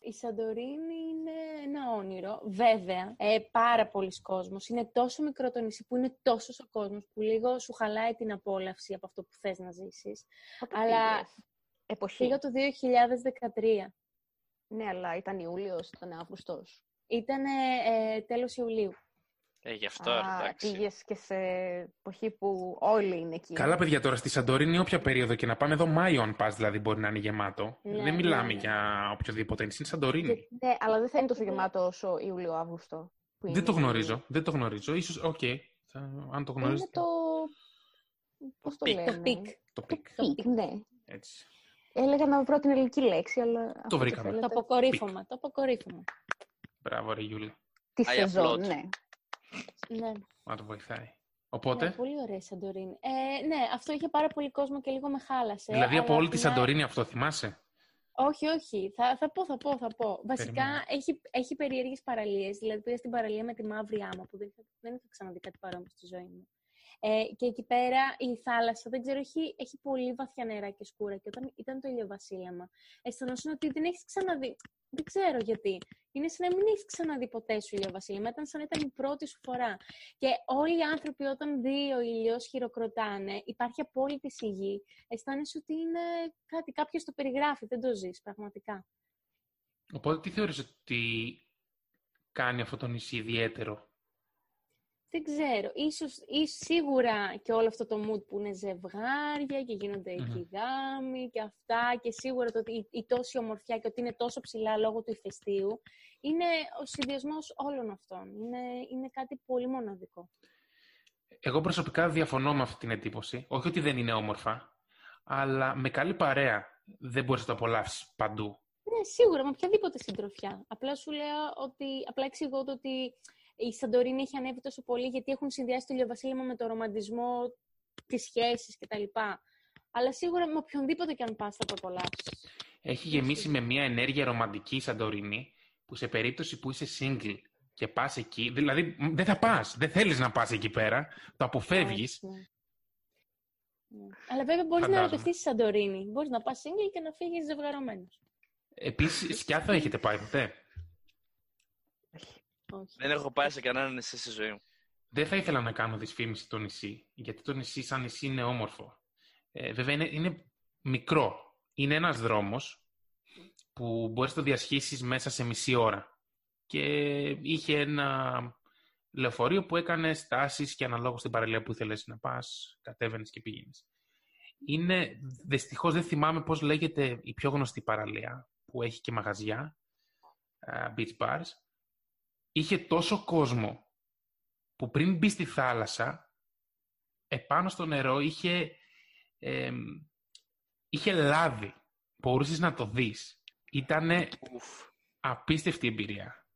Η Σαντορίνη είναι ένα όνειρο. Βέβαια, ε, πάρα πολλοί κόσμος. Είναι τόσο μικρό το νησί που είναι τόσος ο κόσμος που λίγο σου χαλάει την απόλαυση από αυτό που θες να ζήσεις. Πότε Αλλά- πήγες; Εποχή. Πήγα το 2013. Ναι, αλλά ήταν Ιούλιος, ήταν Αύγουστος. Ήταν ε, τέλος Ιουλίου. Ε, γι' αυτό, ρε, Α, εντάξει. πήγες και σε εποχή που όλοι είναι εκεί. Καλά, παιδιά, τώρα στη Σαντορίνη, όποια περίοδο και να πάμε εδώ, Μάιο, αν πα, δηλαδή μπορεί να είναι γεμάτο. Ναι, δεν μιλάμε ναι, ναι. για οποιοδήποτε νησί. Είναι Σαντορίνη. Και- Ναι, αλλά δεν θα είναι τόσο Ναι. γεμάτο όσο Ιούλιο-Αύγουστο. που Δεν είναι το η- γνωρίζω. Δεν το γνωρίζω. Ίσως, οκ. Θα- Αν το Είναι γνωρίζετε. το... Πώς το πικ. λένε; Το peak. Το peak. Το peak, ναι. Έτσι. Έλεγα να βρω την ελληνική λέξη, αλλά... αυτό βρήκαμε. θέλετε. Το αποκορύφωμα. Το αποκορύφωμα. Μπράβο, ρε Γιούλη. Τη high σεζόν, upload. ναι. Ναι. Να το βοηθάει. Ναι, Οπότε, πολύ ωραία η Σαντορίνη. Ε, ναι, αυτό είχε πάρα πολύ κόσμο και λίγο με χάλασε. δηλαδή από αλλά όλη τη απ' την άλλη- Σαντορίνη αυτό θυμάσαι; Όχι, όχι. Θα, θα πω, θα πω, θα πω. Βασικά Περιμένω. έχει, έχει περίεργες παραλίες. Δηλαδή πήγα στην παραλία με τη μαύρη άμμο που δεν, είχα- δεν είχα ξαναδεί κάτι παρόμοιο στη ζωή μου. Ε, και εκεί πέρα η θάλασσα, δεν ξέρω, έχει, έχει πολύ βαθιά νερά και σκούρα. Και όταν ήταν το ηλιοβασίλεμα, αισθανόσουν ότι δεν έχεις ξαναδεί. Δεν ξέρω γιατί. Είναι σαν να μην έχεις ξαναδεί ποτέ σου ηλιοβασίλεμα. Ήταν σαν να ήταν η πρώτη σου φορά. Και όλοι οι άνθρωποι όταν δει ο ήλιος χειροκροτάνε, υπάρχει απόλυτη σιγή. Αισθάνεσαι ότι είναι κάτι, κάποιος το περιγράφει, δεν το ζεις πραγματικά. Οπότε τι θεωρείς ότι κάνει αυτό το νησί ιδιαίτερο; Δεν ξέρω. Ίσως, ή σίγουρα και όλο αυτό το mood που είναι ζευγάρια και γίνονται Μμμ. εκεί γάμοι και αυτά και σίγουρα το ότι η, η τόση ομορφιά και ότι είναι τόσο ψηλά λόγω του ηφαιστείου είναι ο συνδυασμός όλων αυτών. Είναι, είναι κάτι πολύ μοναδικό. Εγώ προσωπικά διαφωνώ με αυτή την εντύπωση. Όχι ότι δεν είναι όμορφα, αλλά με καλή παρέα δεν μπορείς να το απολαύσεις παντού. Ναι, σίγουρα, με οποιαδήποτε συντροφιά. Απλά σου λέω ότι, απλά εξηγώ το ότι η Σαντορίνη έχει ανέβει τόσο πολύ γιατί έχουν συνδυάσει το ηλιοβασίλεμα με το ρομαντισμό, τις σχέσεις κτλ. Αλλά σίγουρα με οποιονδήποτε και αν πας θα το απολαύσεις. Έχει γεμίσει με μια ενέργεια ρομαντική η Σαντορίνη, που σε περίπτωση που είσαι single και πας εκεί, δηλαδή μ, δεν θα πας, δεν θέλεις να πας εκεί πέρα, το αποφεύγεις. Ναι. Ναι. Αλλά βέβαια μπορείς να Φαντάζομαι. ερωτευτείς στη Σαντορίνη. Μπορείς να πας single και να φύγεις ζευγαρωμένος. Επίσης, σκιάθο έχετε πάει ποτέ; Όχι. Δεν έχω πάει σε κανένα νησί στη ζωή μου. Δεν θα ήθελα να κάνω δυσφήμιση το νησί, γιατί το νησί σαν νησί είναι όμορφο. Ε, βέβαια είναι, είναι μικρό. Είναι ένας δρόμος που μπορείς να το διασχίσεις μέσα σε μισή ώρα. Και είχε ένα λεωφορείο που έκανε στάσεις και αναλόγως στην παραλία που ήθελες να πας, κατέβαινες και πήγαινες. Είναι, δυστυχώς δεν θυμάμαι πώς λέγεται η πιο γνωστή παραλία που έχει και μαγαζιά, beach bars. Είχε τόσο κόσμο που πριν μπει στη θάλασσα, επάνω στο νερό είχε, ε, είχε λάδι. Μπορούσες να το δεις. Ήτανε απίστευτη εμπειρία.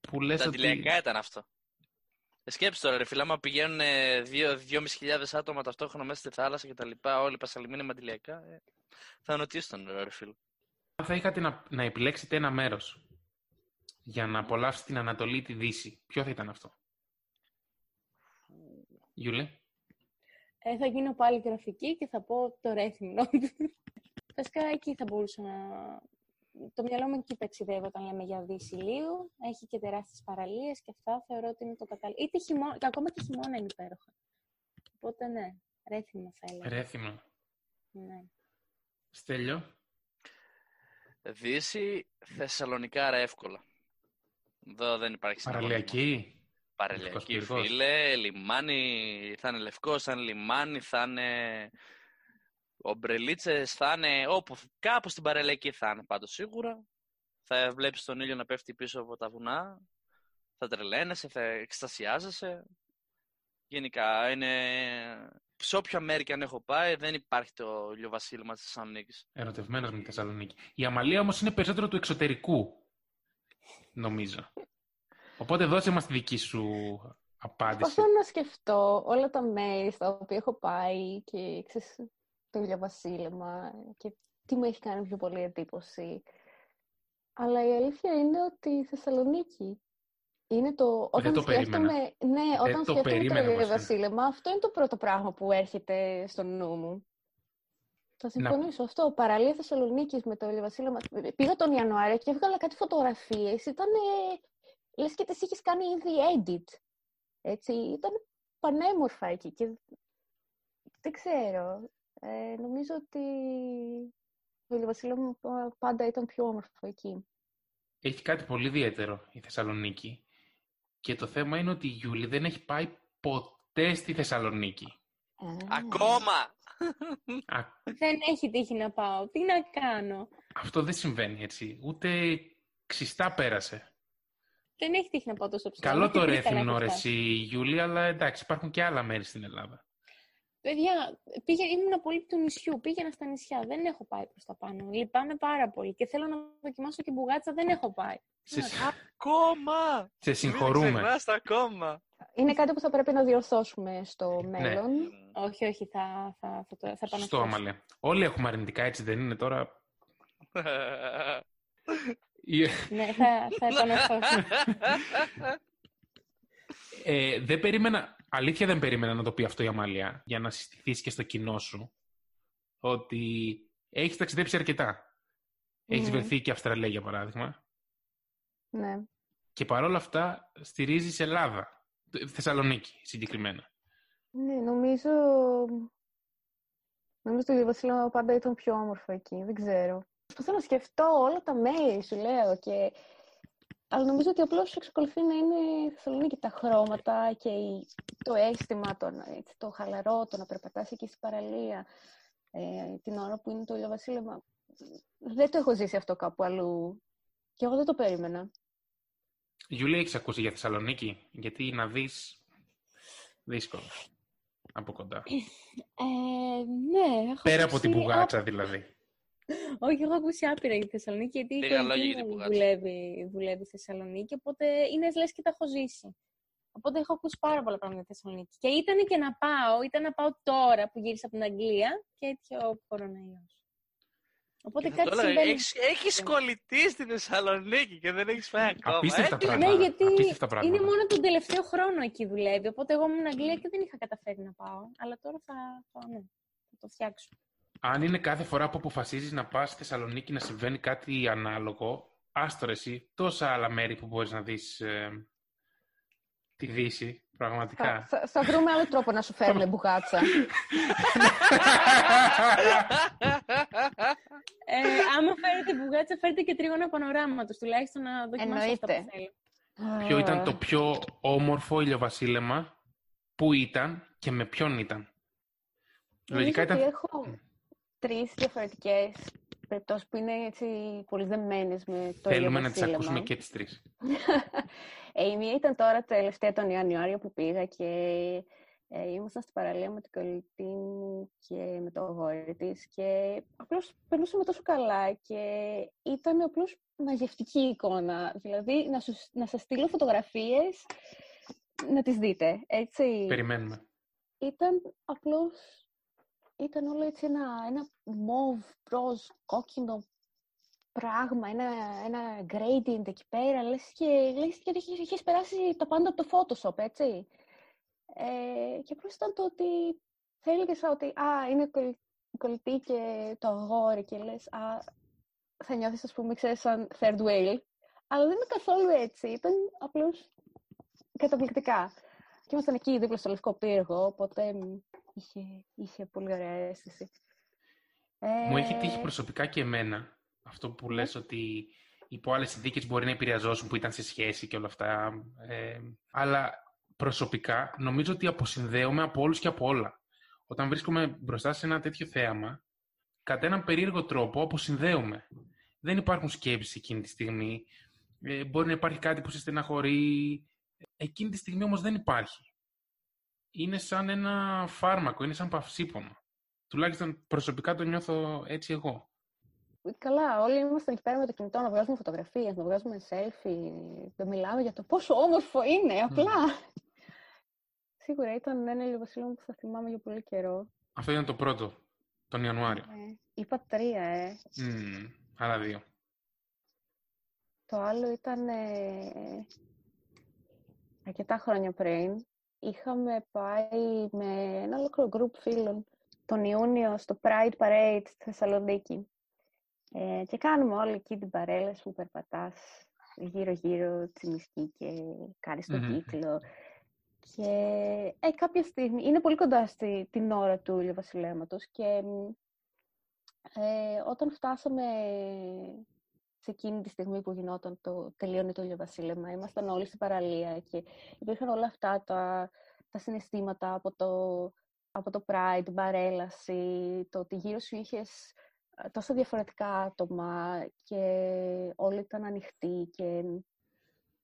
Που λες Τα ότι... ήταν αυτό. Ε, σκέψτε τώρα, ρε φίλε, άμα πηγαίνουν 2.500 άτομα ταυτόχρονα μέσα στη θάλασσα και τα λοιπά, όλοι πασαλιμμένοι με αντιλιακά, ε, θα νοτίσταν, ρε φίλε. Θα είχατε να, να επιλέξετε ένα μέρος για να απολαύσετε την Ανατολή ή τη Δύση, ποιο θα ήταν αυτό; Γιούλε. Ε, θα γίνω πάλι γραφική και θα πω το Ρέθυμνο. Φυσικά *laughs* εκεί θα μπορούσα να... Το μυαλό μου εκεί ταξιδεύω όταν λέμε για Δύση Λίου. Έχει και τεράστιες παραλίες και αυτά θεωρώ ότι είναι το κατάλληλο. Είτε χειμώνα, και ακόμα και χειμώνα είναι υπέροχα. Οπότε ναι, Ρέθυμνο θα έλεγα. Ρέθυμνο. Ναι. Στέλιο. Δύση, Θεσσαλονικάρα εύκολα. Εδώ δεν υπάρχει Παραλιακή. Παραλιακή, φίλε. Λιμάνι, θα είναι λευκό, θα είναι λιμάνι, θα είναι ομπρελίτσες, θα είναι όπου, κάπου στην παραλιακή θα είναι πάντως σίγουρα. Θα βλέπεις τον ήλιο να πέφτει πίσω από τα βουνά, θα τρελαίνεσαι, θα εκστασιάζεσαι. Γενικά είναι... Σε όποια μέρη και αν έχω πάει, δεν υπάρχει το ηλιοβασίλεμα της Θεσσαλονίκης. Ερωτευμένος με τη Θεσσαλονίκη. Η Αμαλία όμως είναι περισσότερο του εξωτερικού νομίζω. Οπότε δώσε μας τη δική σου απάντηση. Προσπαθώ να σκεφτώ όλα τα μέρη στα οποία έχω πάει και ξέρεις, το ηλιοβασίλεμα και τι μου έχει κάνει πιο πολύ εντύπωση. Αλλά η αλήθεια είναι ότι η Θεσσαλονίκη είναι το... Όταν το σκέφτομαι, ναι, όταν το σκέφτομαι το ηλιοβασίλεμα, αυτό είναι το πρώτο πράγμα που έρχεται στο νου μου. Θα συμφωνήσω να... αυτό. Παραλία Θεσσαλονίκης με το ηλιοβασίλεμα. Πήγα τον Ιανουάριο και έβγαλα κάτι φωτογραφίες. Ήταν λες και τις είχες κάνει ήδη edit. Έτσι, ήταν πανέμορφα εκεί και δεν ξέρω. Ε, νομίζω ότι το Βασίλειο πάντα ήταν πιο όμορφο εκεί. Έχει κάτι πολύ ιδιαίτερο η Θεσσαλονίκη και το θέμα είναι ότι η Γιούλη δεν έχει πάει ποτέ στη Θεσσαλονίκη. Ακόμα! Δεν έχει τύχει να πάω. Τι να κάνω; Αυτό δεν συμβαίνει έτσι. Ούτε ξιστά πέρασε. Δεν έχει τύχει να πάω τόσο ψηλά. Καλό το ρέθυμνο ρε εσύ, Γιούλη, αλλά εντάξει, υπάρχουν και άλλα μέρη στην Ελλάδα. Παιδιά, πήγα, ήμουν πολύ του νησιού, πήγαινα στα νησιά, δεν έχω πάει προς τα πάνω. Λυπάμαι πάρα πολύ και θέλω να δοκιμάσω και μπουγάτσα, δεν έχω πάει. Σε... Ακόμα! Σε συγχωρούμε. ακόμα. Είναι κάτι που θα πρέπει να διορθώσουμε στο ναι. μέλλον. Ναι. Όχι, όχι, θα, θα, θα, θα, θα Στο Αμαλέ. Όλοι έχουμε αρνητικά, έτσι δεν είναι τώρα; *laughs* ναι, θα, θα επαναρθώσω. ε, δεν περίμενα, αλήθεια δεν περίμενα να το πει αυτό η Αμάλια, για να συστηθείς και στο κοινό σου, ότι έχεις ταξιδέψει αρκετά. Έχεις mm. βρεθεί και Αυστραλία, για παράδειγμα. Ναι. Και παρόλα αυτά στηρίζεις Ελλάδα. Θεσσαλονίκη, συγκεκριμένα. Ναι, νομίζω... Νομίζω ότι η Βασίλεμα πάντα ήταν πιο όμορφο εκεί. Δεν ξέρω. Προσπαθώ να σκεφτώ όλα τα μέρη, σου λέω. Και... Αλλά νομίζω ότι απλώς εξακολουθεί να είναι η Θεσσαλονίκη τα χρώματα και το αίσθημα, το, έτσι, το χαλαρό, το να περπατάς εκεί στην παραλία ε, την ώρα που είναι το ηλιοβασίλεμα. Δεν το έχω ζήσει αυτό κάπου αλλού. Και εγώ δεν το περίμενα. Γιούλια, έχεις ακούσει για Θεσσαλονίκη, γιατί να δεις δύσκολο από κοντά. Ε, ναι, έχω Πέρα από την πουγάτσα δηλαδή. Όχι, έχω ακούσει άπειρα για τη Θεσσαλονίκη, γιατί η κολλή μου δουλεύει, δουλεύει στη Θεσσαλονίκη, οπότε είναι λες και τα έχω ζήσει. Οπότε έχω ακούσει πάρα πολλά πράγματα για τη Θεσσαλονίκη. Και ήταν και να πάω, ήταν να πάω τώρα που γύρισα από την Αγγλία και έτυχε ο κορονοϊός. Οπότε κάτι τώρα, συμβαίνει. Έχεις, έχεις κολλητή στη Θεσσαλονίκη και δεν έχεις πάει ακόμα. Απίστευτα πράγματα. Ναι, γιατί είναι μόνο τον τελευταίο χρόνο εκεί δουλεύει. Οπότε εγώ ήμουν Αγγλία και δεν είχα καταφέρει να πάω. Αλλά τώρα θα, θα, ναι, θα το φτιάξω αν είναι κάθε φορά που αποφασίζεις να πας στη Θεσσαλονίκη να συμβαίνει κάτι ανάλογο, άστο εσύ, τόσα άλλα μέρη που μπορείς να δεις ε, τη Δύση, πραγματικά. Θα, θα, βρούμε άλλο τρόπο να σου φέρουμε μπουγάτσα. Ε, άμα φέρετε μπουγάτσα, φέρετε και τρίγωνα πανοράματος, τουλάχιστον να δοκιμάσω αυτά που θέλω. Ποιο ήταν το πιο όμορφο ηλιοβασίλεμα, πού ήταν και με ποιον ήταν; Λογικά ήταν... έχω τρεις διαφορετικές περιπτώσεις που είναι έτσι πολύ δεμένες με το Θέλουμε να τις ακούσουμε και τις τρεις. *laughs* Ε, η μία ήταν τώρα τελευταία τον Ιανουάριο που πήγα και ε, ήμασταν στην παραλία με την κολλητή μου και με το αγόρι της και απλώς περνούσαμε τόσο καλά και ήταν απλώς μαγευτική εικόνα. Δηλαδή, να, σου, να σας στείλω φωτογραφίες να τις δείτε, έτσι. Περιμένουμε. Ήταν απλώς, ήταν όλο έτσι ένα, ένα μοβ, ροζ, κόκκινο πράγμα, ένα, ένα gradient εκεί πέρα, λες και, λες και είχες περάσει τα πάντα από το Photoshop, έτσι. Ε, και απλώς ήταν το ότι θα έλεγες ότι α, είναι κολλητή και το αγόρι και λες α, θα νιώθεις ας πούμε ξέρεις σαν third whale. Αλλά δεν είναι καθόλου έτσι. Ήταν απλώς καταπληκτικά. Και ήμασταν εκεί δίπλα στο Λευκό Πύργο, οπότε είχε, είχε πολύ ωραία αίσθηση. Μου έχει τύχει προσωπικά και εμένα αυτό που λες ναι. ότι υπό άλλες συνθήκες μπορεί να επηρεαζόσουν που ήταν σε σχέση και όλα αυτά. Ε, αλλά προσωπικά νομίζω ότι αποσυνδέομαι από όλους και από όλα. Όταν βρίσκομαι μπροστά σε ένα τέτοιο θέαμα, κατά έναν περίεργο τρόπο αποσυνδέομαι. Δεν υπάρχουν σκέψεις εκείνη τη στιγμή. Ε, μπορεί να υπάρχει κάτι που σε στεναχωρεί. Εκείνη τη στιγμή όμως δεν υπάρχει. Είναι σαν ένα φάρμακο, είναι σαν παυσίπονα. Τουλάχιστον προσωπικά το νιώθω έτσι εγώ. Καλά, όλοι είμαστε εκεί πέρα με το κινητό να βγάζουμε φωτογραφίες, να βγάζουμε selfie, να μιλάμε για το πόσο όμορφο είναι, απλά. Σίγουρα ήταν ένα ηλιοβασίλεμα που θα θυμάμαι για πολύ καιρό. Αυτό ήταν το πρώτο, τον Ιανουάριο. Ε, είπα τρία, ε. Mm, άλλα δύο. Το άλλο ήταν ε, αρκετά χρόνια πριν. Είχαμε πάει με ένα ολόκληρο group φίλων τον Ιούνιο στο Pride Parade στη Θεσσαλονίκη. Ε, και κάνουμε όλη εκεί την παρέλα που περπατάς γύρω-γύρω τσιμισκή και κάνεις τον κύκλο. Και ε, κάποια στιγμή, είναι πολύ κοντά στη, την ώρα του ηλιοβασιλέματος και ε, όταν φτάσαμε σε εκείνη τη στιγμή που γινόταν το τελείωνε το ηλιοβασίλεμα, ήμασταν όλοι στην παραλία και υπήρχαν όλα αυτά τα, τα συναισθήματα από το, από το pride, την παρέλαση, το ότι γύρω σου είχες ε, τόσο διαφορετικά άτομα και όλοι ήταν ανοιχτοί και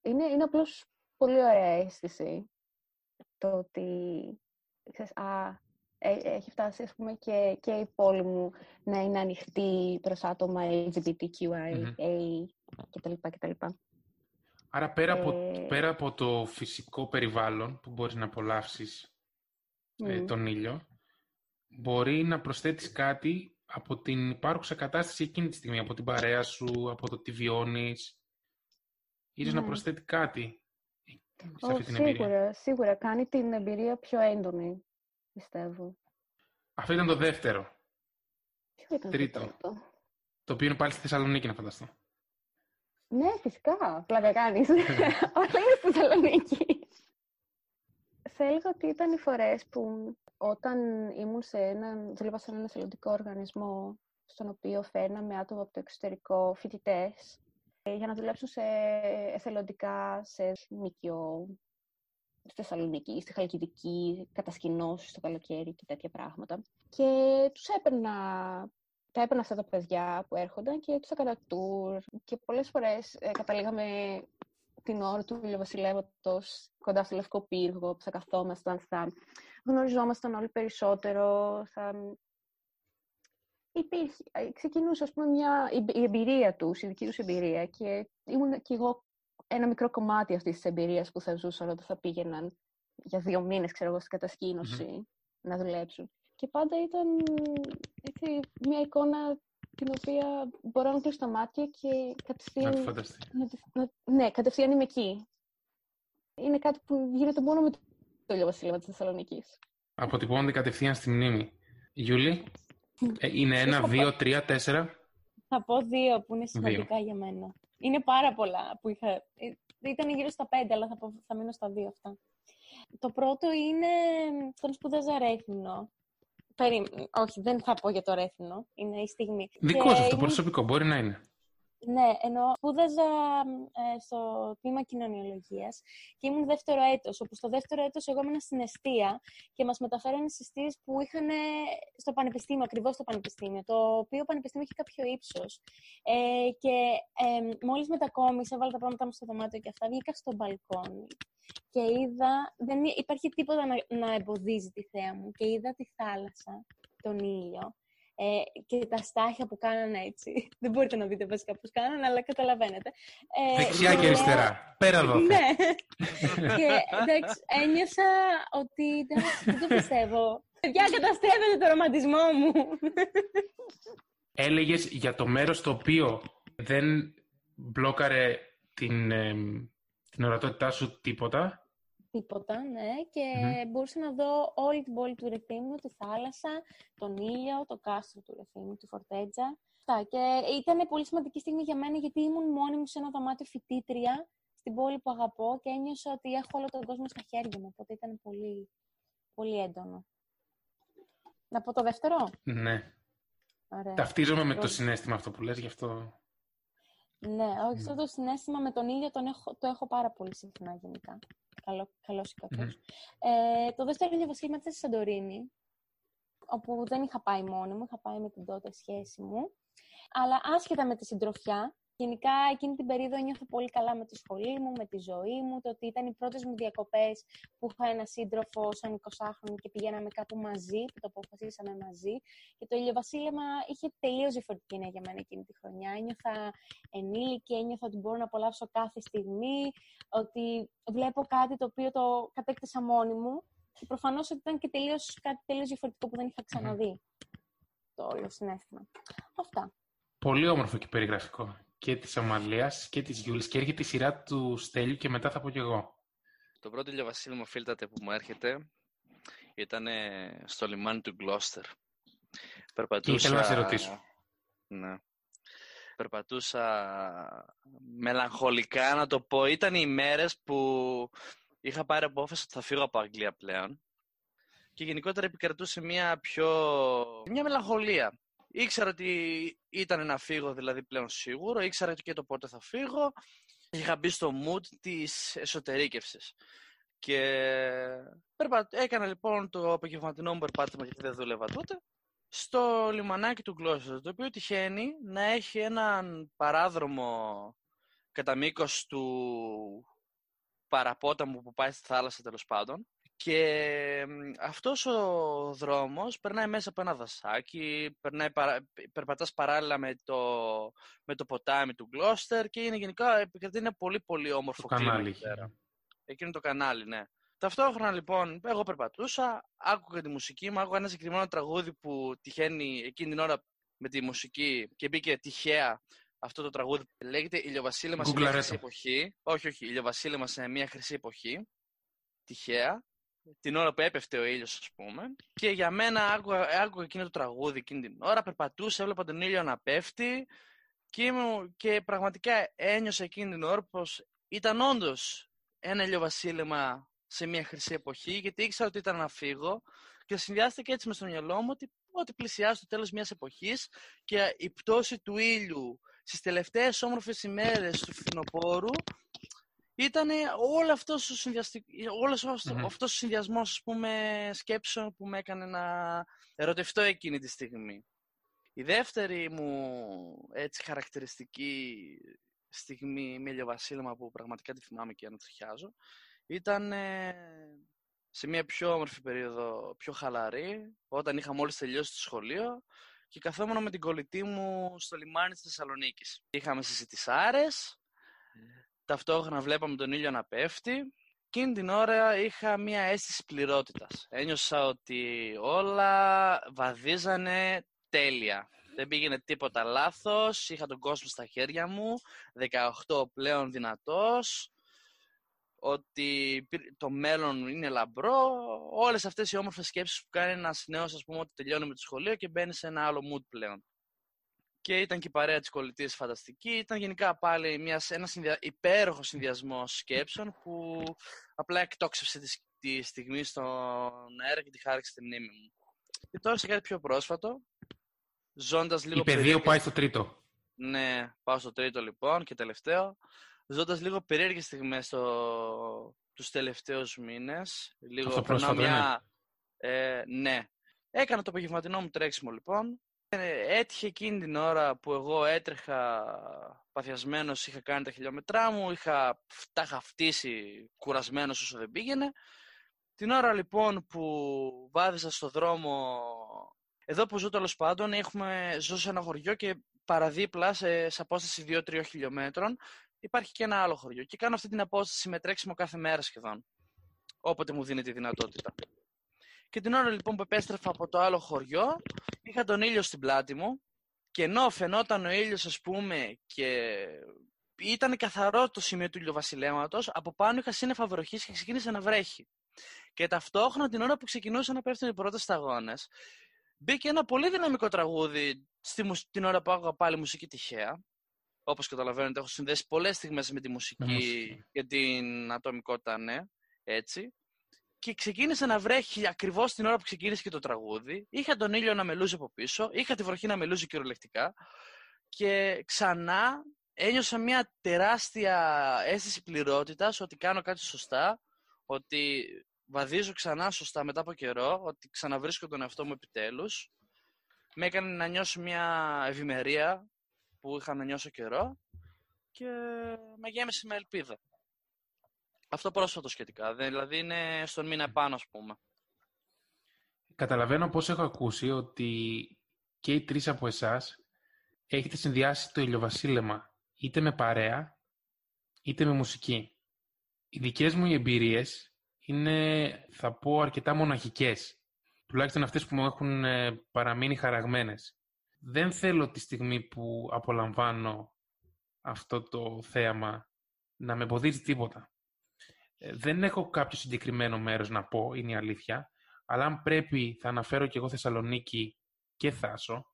είναι, είναι απλώς πολύ ωραία αίσθηση το ότι ξέρεις, α, ε, έχει φτάσει ας πούμε, και, και η πόλη μου να είναι ανοιχτή προς άτομα LGBTQIA mm-hmm. κτλ. κτλ. Άρα πέρα, από, ε, πέρα από το φυσικό περιβάλλον που μπορείς να απολαύσεις ε, τον ήλιο, μπορεί να προσθέτεις κάτι από την υπάρχουσα κατάσταση εκείνη τη στιγμή, από την παρέα σου, από το τι βιώνεις. Ίσως να ναι. προσθέτει κάτι σε αυτή την σίγουρα, εμπειρία. Σίγουρα, κάνει την εμπειρία πιο έντονη, πιστεύω. Αυτό ήταν το δεύτερο. Ποιο ήταν Τρίτο. το τρίτο. Το οποίο είναι πάλι στη Θεσσαλονίκη, να φανταστώ. Ναι, φυσικά. Πλάκα κάνεις. *laughs* *laughs* Όλα είναι στη Θεσσαλονίκη. Θα έλεγα ότι ήταν οι φορές που όταν ήμουν σε έναν, δούλευα σε έναν εθελοντικό οργανισμό στον οποίο φέρναμε άτομα από το εξωτερικό φοιτητές ε, για να δουλέψουν σε εθελοντικά, σε ΜΚΟ, στη Θεσσαλονίκη, στη Χαλκιδική, κατασκηνώσεις το καλοκαίρι και τέτοια πράγματα. Και τους έπαιρνα, τα έπαιρνα αυτά τα παιδιά που έρχονταν και τους έκανα tour και πολλές φορές ε, καταλήγαμε την ώρα του ηλιοβασιλεύματος κοντά στο Λευκό Πύργο, που θα καθόμασταν, θα γνωριζόμασταν όλοι περισσότερο, θα υπήρχε, ε, ξεκινούσε, ας πούμε, μια, η εμπειρία τους, η δική τους εμπειρία και ήμουν και εγώ ένα μικρό κομμάτι αυτής της εμπειρίας που θα ζούσαν όταν θα πήγαιναν για δύο μήνες, ξέρω εγώ, στην κατασκηνωση να δουλέψουν. Και πάντα ήταν έτσι, μια εικόνα την οποία μπορώ να κλείσω τα μάτια και κατευθείαν... Να να, ναι, κατευθείαν είμαι εκεί. Είναι κάτι που γίνεται μόνο με το ηλιοβασίλεμα της Θεσσαλονίκης. Αποτυπώνονται κατευθείαν στη μνήμη. Γιούλη, ε, είναι ένα, δύο, τρία, τέσσερα. Θα πω δύο που είναι σημαντικά για μένα. Είναι πάρα πολλά που είχα. Ε, ήταν γύρω στα πέντε, αλλά θα, πω, θα μείνω στα δύο αυτά. Το πρώτο είναι τον σπουδάζα Ρέθινο. Περί... Όχι, δεν θα πω για το Ρέθινο. Είναι η στιγμή. Δικός σου αυτό, προσωπικό. Μπορεί να είναι. Ναι, ενώ σπούδαζα ε, στο τμήμα κοινωνιολογίας και ήμουν δεύτερο έτος. Όπου στο δεύτερο έτος εγώ ήμουν στην αιστεία και μας μεταφέρανε στι αιστείε που είχαν στο πανεπιστήμιο, ακριβώς στο πανεπιστήμιο. Το οποίο πανεπιστήμιο έχει κάποιο ύψος. Ε, και ε, μόλις μετακόμισα, έβαλα τα πράγματα μου στο δωμάτιο και αυτά, βγήκα στο μπαλκόνι και είδα. Δεν υπάρχει τίποτα να, να εμποδίζει τη θέα μου και είδα τη θάλασσα, τον ήλιο ε, και τα στάχια που κάνανε έτσι. *laughs* Δεν μπορείτε να δείτε βασικά πώς κάνανε, αλλά καταλαβαίνετε. Ε, Δεξιά και αριστερά. Πέρα εδώ. *laughs* Ναι. και εντάξει, ένιωσα ότι δεν το πιστεύω. Παιδιά, καταστρέφετε το ρομαντισμό μου. Έλεγες για το μέρος το οποίο δεν μπλόκαρε την, ε, την ορατότητά σου τίποτα; Τίποτα, ναι, και mm μπορούσα να δω όλη την πόλη του Ρεθύμνου, τη θάλασσα, τον ήλιο, το κάστρο του Ρεθύμνου, τη Φορτέτζα. Αυτά. Και ήταν πολύ σημαντική στιγμή για μένα γιατί ήμουν μόνη μου σε ένα δωμάτιο φοιτήτρια στην πόλη που αγαπώ και ένιωσα ότι έχω όλο τον κόσμο στα χέρια μου, οπότε ήταν πολύ, πολύ έντονο. Να πω το δεύτερο; Ναι. Ωραία. Ταυτίζομαι με το συνέστημα αυτό που λες, γι' αυτό... Ναι, όχι, αυτό το συνέστημα με τον ήλιο τον έχω, το έχω πάρα πολύ συχνά γενικά καλό, καλός ή κακός. Ε, το δεύτερο είναι βασίλειο στη Σαντορίνη, όπου δεν είχα πάει μόνη μου, είχα πάει με την τότε σχέση μου. Αλλά άσχετα με τη συντροφιά, γενικά εκείνη την περίοδο νιώθω πολύ καλά με τη σχολή μου, με τη ζωή μου, το ότι ήταν οι πρώτες μου διακοπές που είχα ένα σύντροφο σαν 20χρονο και πηγαίναμε κάπου μαζί, που το αποφασίσαμε μαζί. Και το ηλιοβασίλεμα είχε τελείως διαφορετική ενέργεια για μένα εκείνη τη χρονιά. Ένιωθα ενήλικη, ένιωθα ότι μπορώ να απολαύσω κάθε στιγμή, ότι βλέπω κάτι το οποίο το κατέκτησα μόνη μου. Και προφανώς ότι ήταν και τελείως, κάτι τελείως διαφορετικό που δεν είχα ξαναδεί. Το όλο συνέστημα. Αυτά. Πολύ όμορφο και περιγραφικό και της Αμαλίας και της Γιούλης. Και έρχεται η σειρά του Στέλιου και μετά θα πω κι εγώ. Το πρώτο ηλιοβασίλεμα φίλτατε που μου έρχεται ήταν στο λιμάνι του Γκλώστερ. Περπατούσα... Και ήθελα να σε ρωτήσω. Ναι. Περπατούσα μελαγχολικά να το πω. Ήταν οι μέρες που είχα πάρει απόφαση ότι θα φύγω από Αγγλία πλέον. Και γενικότερα επικρατούσε μια πιο... μια μελαγχολία ήξερα ότι ήταν να φύγω δηλαδή πλέον σίγουρο, ήξερα και το πότε θα φύγω. Είχα μπει στο mood της εσωτερήκευσης. Και έκανα λοιπόν το απογευματινό μου περπάτημα γιατί δεν δούλευα τότε στο λιμανάκι του Γκλώσσερ, το οποίο τυχαίνει να έχει έναν παράδρομο κατά μήκος του παραπόταμου που πάει στη θάλασσα τέλος πάντων και αυτός ο δρόμος περνάει μέσα από ένα δασάκι, περνάει, περπατάς παράλληλα με το, με το ποτάμι του Γκλώστερ και είναι γενικά επικρατεί ένα πολύ πολύ όμορφο το κλίμα κανάλι. Εκείνο το κανάλι, ναι. Ταυτόχρονα λοιπόν, εγώ περπατούσα, άκουγα τη μουσική μου, άκουγα ένα συγκεκριμένο τραγούδι που τυχαίνει εκείνη την ώρα με τη μουσική και μπήκε τυχαία αυτό το τραγούδι. Λέγεται Ηλιοβασίλεμα σε μια χρυσή εποχή. Όχι, όχι, Ηλιοβασίλεμα σε μια χρυσή εποχή. Τυχαία την ώρα που έπεφτε ο ήλιος, ας πούμε. Και για μένα άκουγα, άκουγα εκείνο το τραγούδι εκείνη την ώρα, περπατούσα, έβλεπα τον ήλιο να πέφτει και, και πραγματικά ένιωσα εκείνη την ώρα πως ήταν όντως ένα ηλιοβασίλεμα σε μια χρυσή εποχή, γιατί ήξερα ότι ήταν να φύγω και συνδυάστηκε έτσι με στο μυαλό μου ότι, ότι πλησιάζει το τέλος μιας εποχής και η πτώση του ήλιου στις τελευταίες όμορφες ημέρες του φθινοπόρου ήταν όλο αυτός ο, συνδυαστικ... όλος αυτός ο συνδυασμός πούμε, σκέψεων που με έκανε να ερωτευτώ εκείνη τη στιγμή. Η δεύτερη μου έτσι χαρακτηριστική στιγμή με ηλιοβασίλεμα που πραγματικά τη θυμάμαι και ανατριχιάζω ήταν σε μια πιο όμορφη περίοδο, πιο χαλαρή, όταν είχα μόλις τελειώσει το σχολείο και καθόμουν με την κολλητή μου στο λιμάνι της Θεσσαλονίκης. Είχαμε συζητησάρες, ταυτόχρονα βλέπαμε τον ήλιο να πέφτει. Εκείνη την ώρα είχα μία αίσθηση πληρότητας. Ένιωσα ότι όλα βαδίζανε τέλεια. Δεν πήγαινε τίποτα λάθος, είχα τον κόσμο στα χέρια μου, 18 πλέον δυνατός, ότι το μέλλον είναι λαμπρό, όλες αυτές οι όμορφες σκέψεις που κάνει ένας νέος, ας πούμε, ότι τελειώνει με το σχολείο και μπαίνει σε ένα άλλο mood πλέον και ήταν και η παρέα της κολλητής φανταστική. Ήταν γενικά πάλι μιας, ένας συνδυα... υπέροχος συνδυασμός σκέψεων που απλά εκτόξευσε τη, τη στιγμή στον αέρα και τη χάριξε στη μνήμη μου. Και τώρα σε κάτι πιο πρόσφατο, ζώντας λίγο... Η παιδείο πάει στο τρίτο. Ναι, πάω στο τρίτο λοιπόν και τελευταίο. Ζώντας λίγο περίεργες στιγμές το... τους τελευταίους μήνες. Λίγο Αυτό πρόσφατο μια... Ε, ναι. Έκανα το απογευματινό μου τρέξιμο λοιπόν. Ε, έτυχε εκείνη την ώρα που εγώ έτρεχα παθιασμένος, είχα κάνει τα χιλιόμετρά μου, είχα, τα είχα φτύσει κουρασμένος όσο δεν πήγαινε. Την ώρα λοιπόν που βάδισα στο δρόμο, εδώ που ζω τέλος πάντων, έχουμε, ζω σε ένα χωριό και παραδίπλα σε, σε απόσταση 2-3 χιλιόμετρων υπάρχει και ένα άλλο χωριό. Και κάνω αυτή την απόσταση με τρέξιμο κάθε μέρα σχεδόν. Όποτε μου δίνει τη δυνατότητα. Και την ώρα λοιπόν που επέστρεφα από το άλλο χωριό, είχα τον ήλιο στην πλάτη μου και ενώ φαινόταν ο ήλιος ας πούμε και ήταν καθαρό το σημείο του ηλιοβασιλέματος, από πάνω είχα σύννεφα βροχής και ξεκίνησε να βρέχει. Και ταυτόχρονα την ώρα που ξεκινούσαν να πέφτουν οι πρώτες σταγόνες, μπήκε ένα πολύ δυναμικό τραγούδι στη, την ώρα που άκουγα πάλι μουσική τυχαία. Όπως καταλαβαίνετε, έχω συνδέσει πολλές στιγμές με τη μουσική και την ατομικότητα, ναι, έτσι. Και ξεκίνησε να βρέχει ακριβώς την ώρα που ξεκίνησε και το τραγούδι. Είχα τον ήλιο να μελούζει από πίσω, είχα τη βροχή να μελούζει κυριολεκτικά. Και ξανά ένιωσα μια τεράστια αίσθηση πληρότητας ότι κάνω κάτι σωστά, ότι βαδίζω ξανά σωστά μετά από καιρό, ότι ξαναβρίσκω τον εαυτό μου επιτέλους. Με έκανε να νιώσω μια ευημερία που είχα να νιώσω καιρό και με γέμισε με ελπίδα. Αυτό πρόσφατο σχετικά, δηλαδή είναι στον μήνα πάνω, ας πούμε. Καταλαβαίνω πώς έχω ακούσει ότι και οι τρεις από εσάς έχετε συνδυάσει το ηλιοβασίλεμα είτε με παρέα, είτε με μουσική. Οι δικές μου εμπειρίες είναι, θα πω, αρκετά μοναχικές. Τουλάχιστον αυτές που μου έχουν ε, παραμείνει χαραγμένες. Δεν θέλω τη στιγμή που απολαμβάνω αυτό το θέαμα να με εμποδίζει τίποτα. Ε, δεν έχω κάποιο συγκεκριμένο μέρος να πω, είναι η αλήθεια, αλλά αν πρέπει θα αναφέρω και εγώ Θεσσαλονίκη και Θάσο,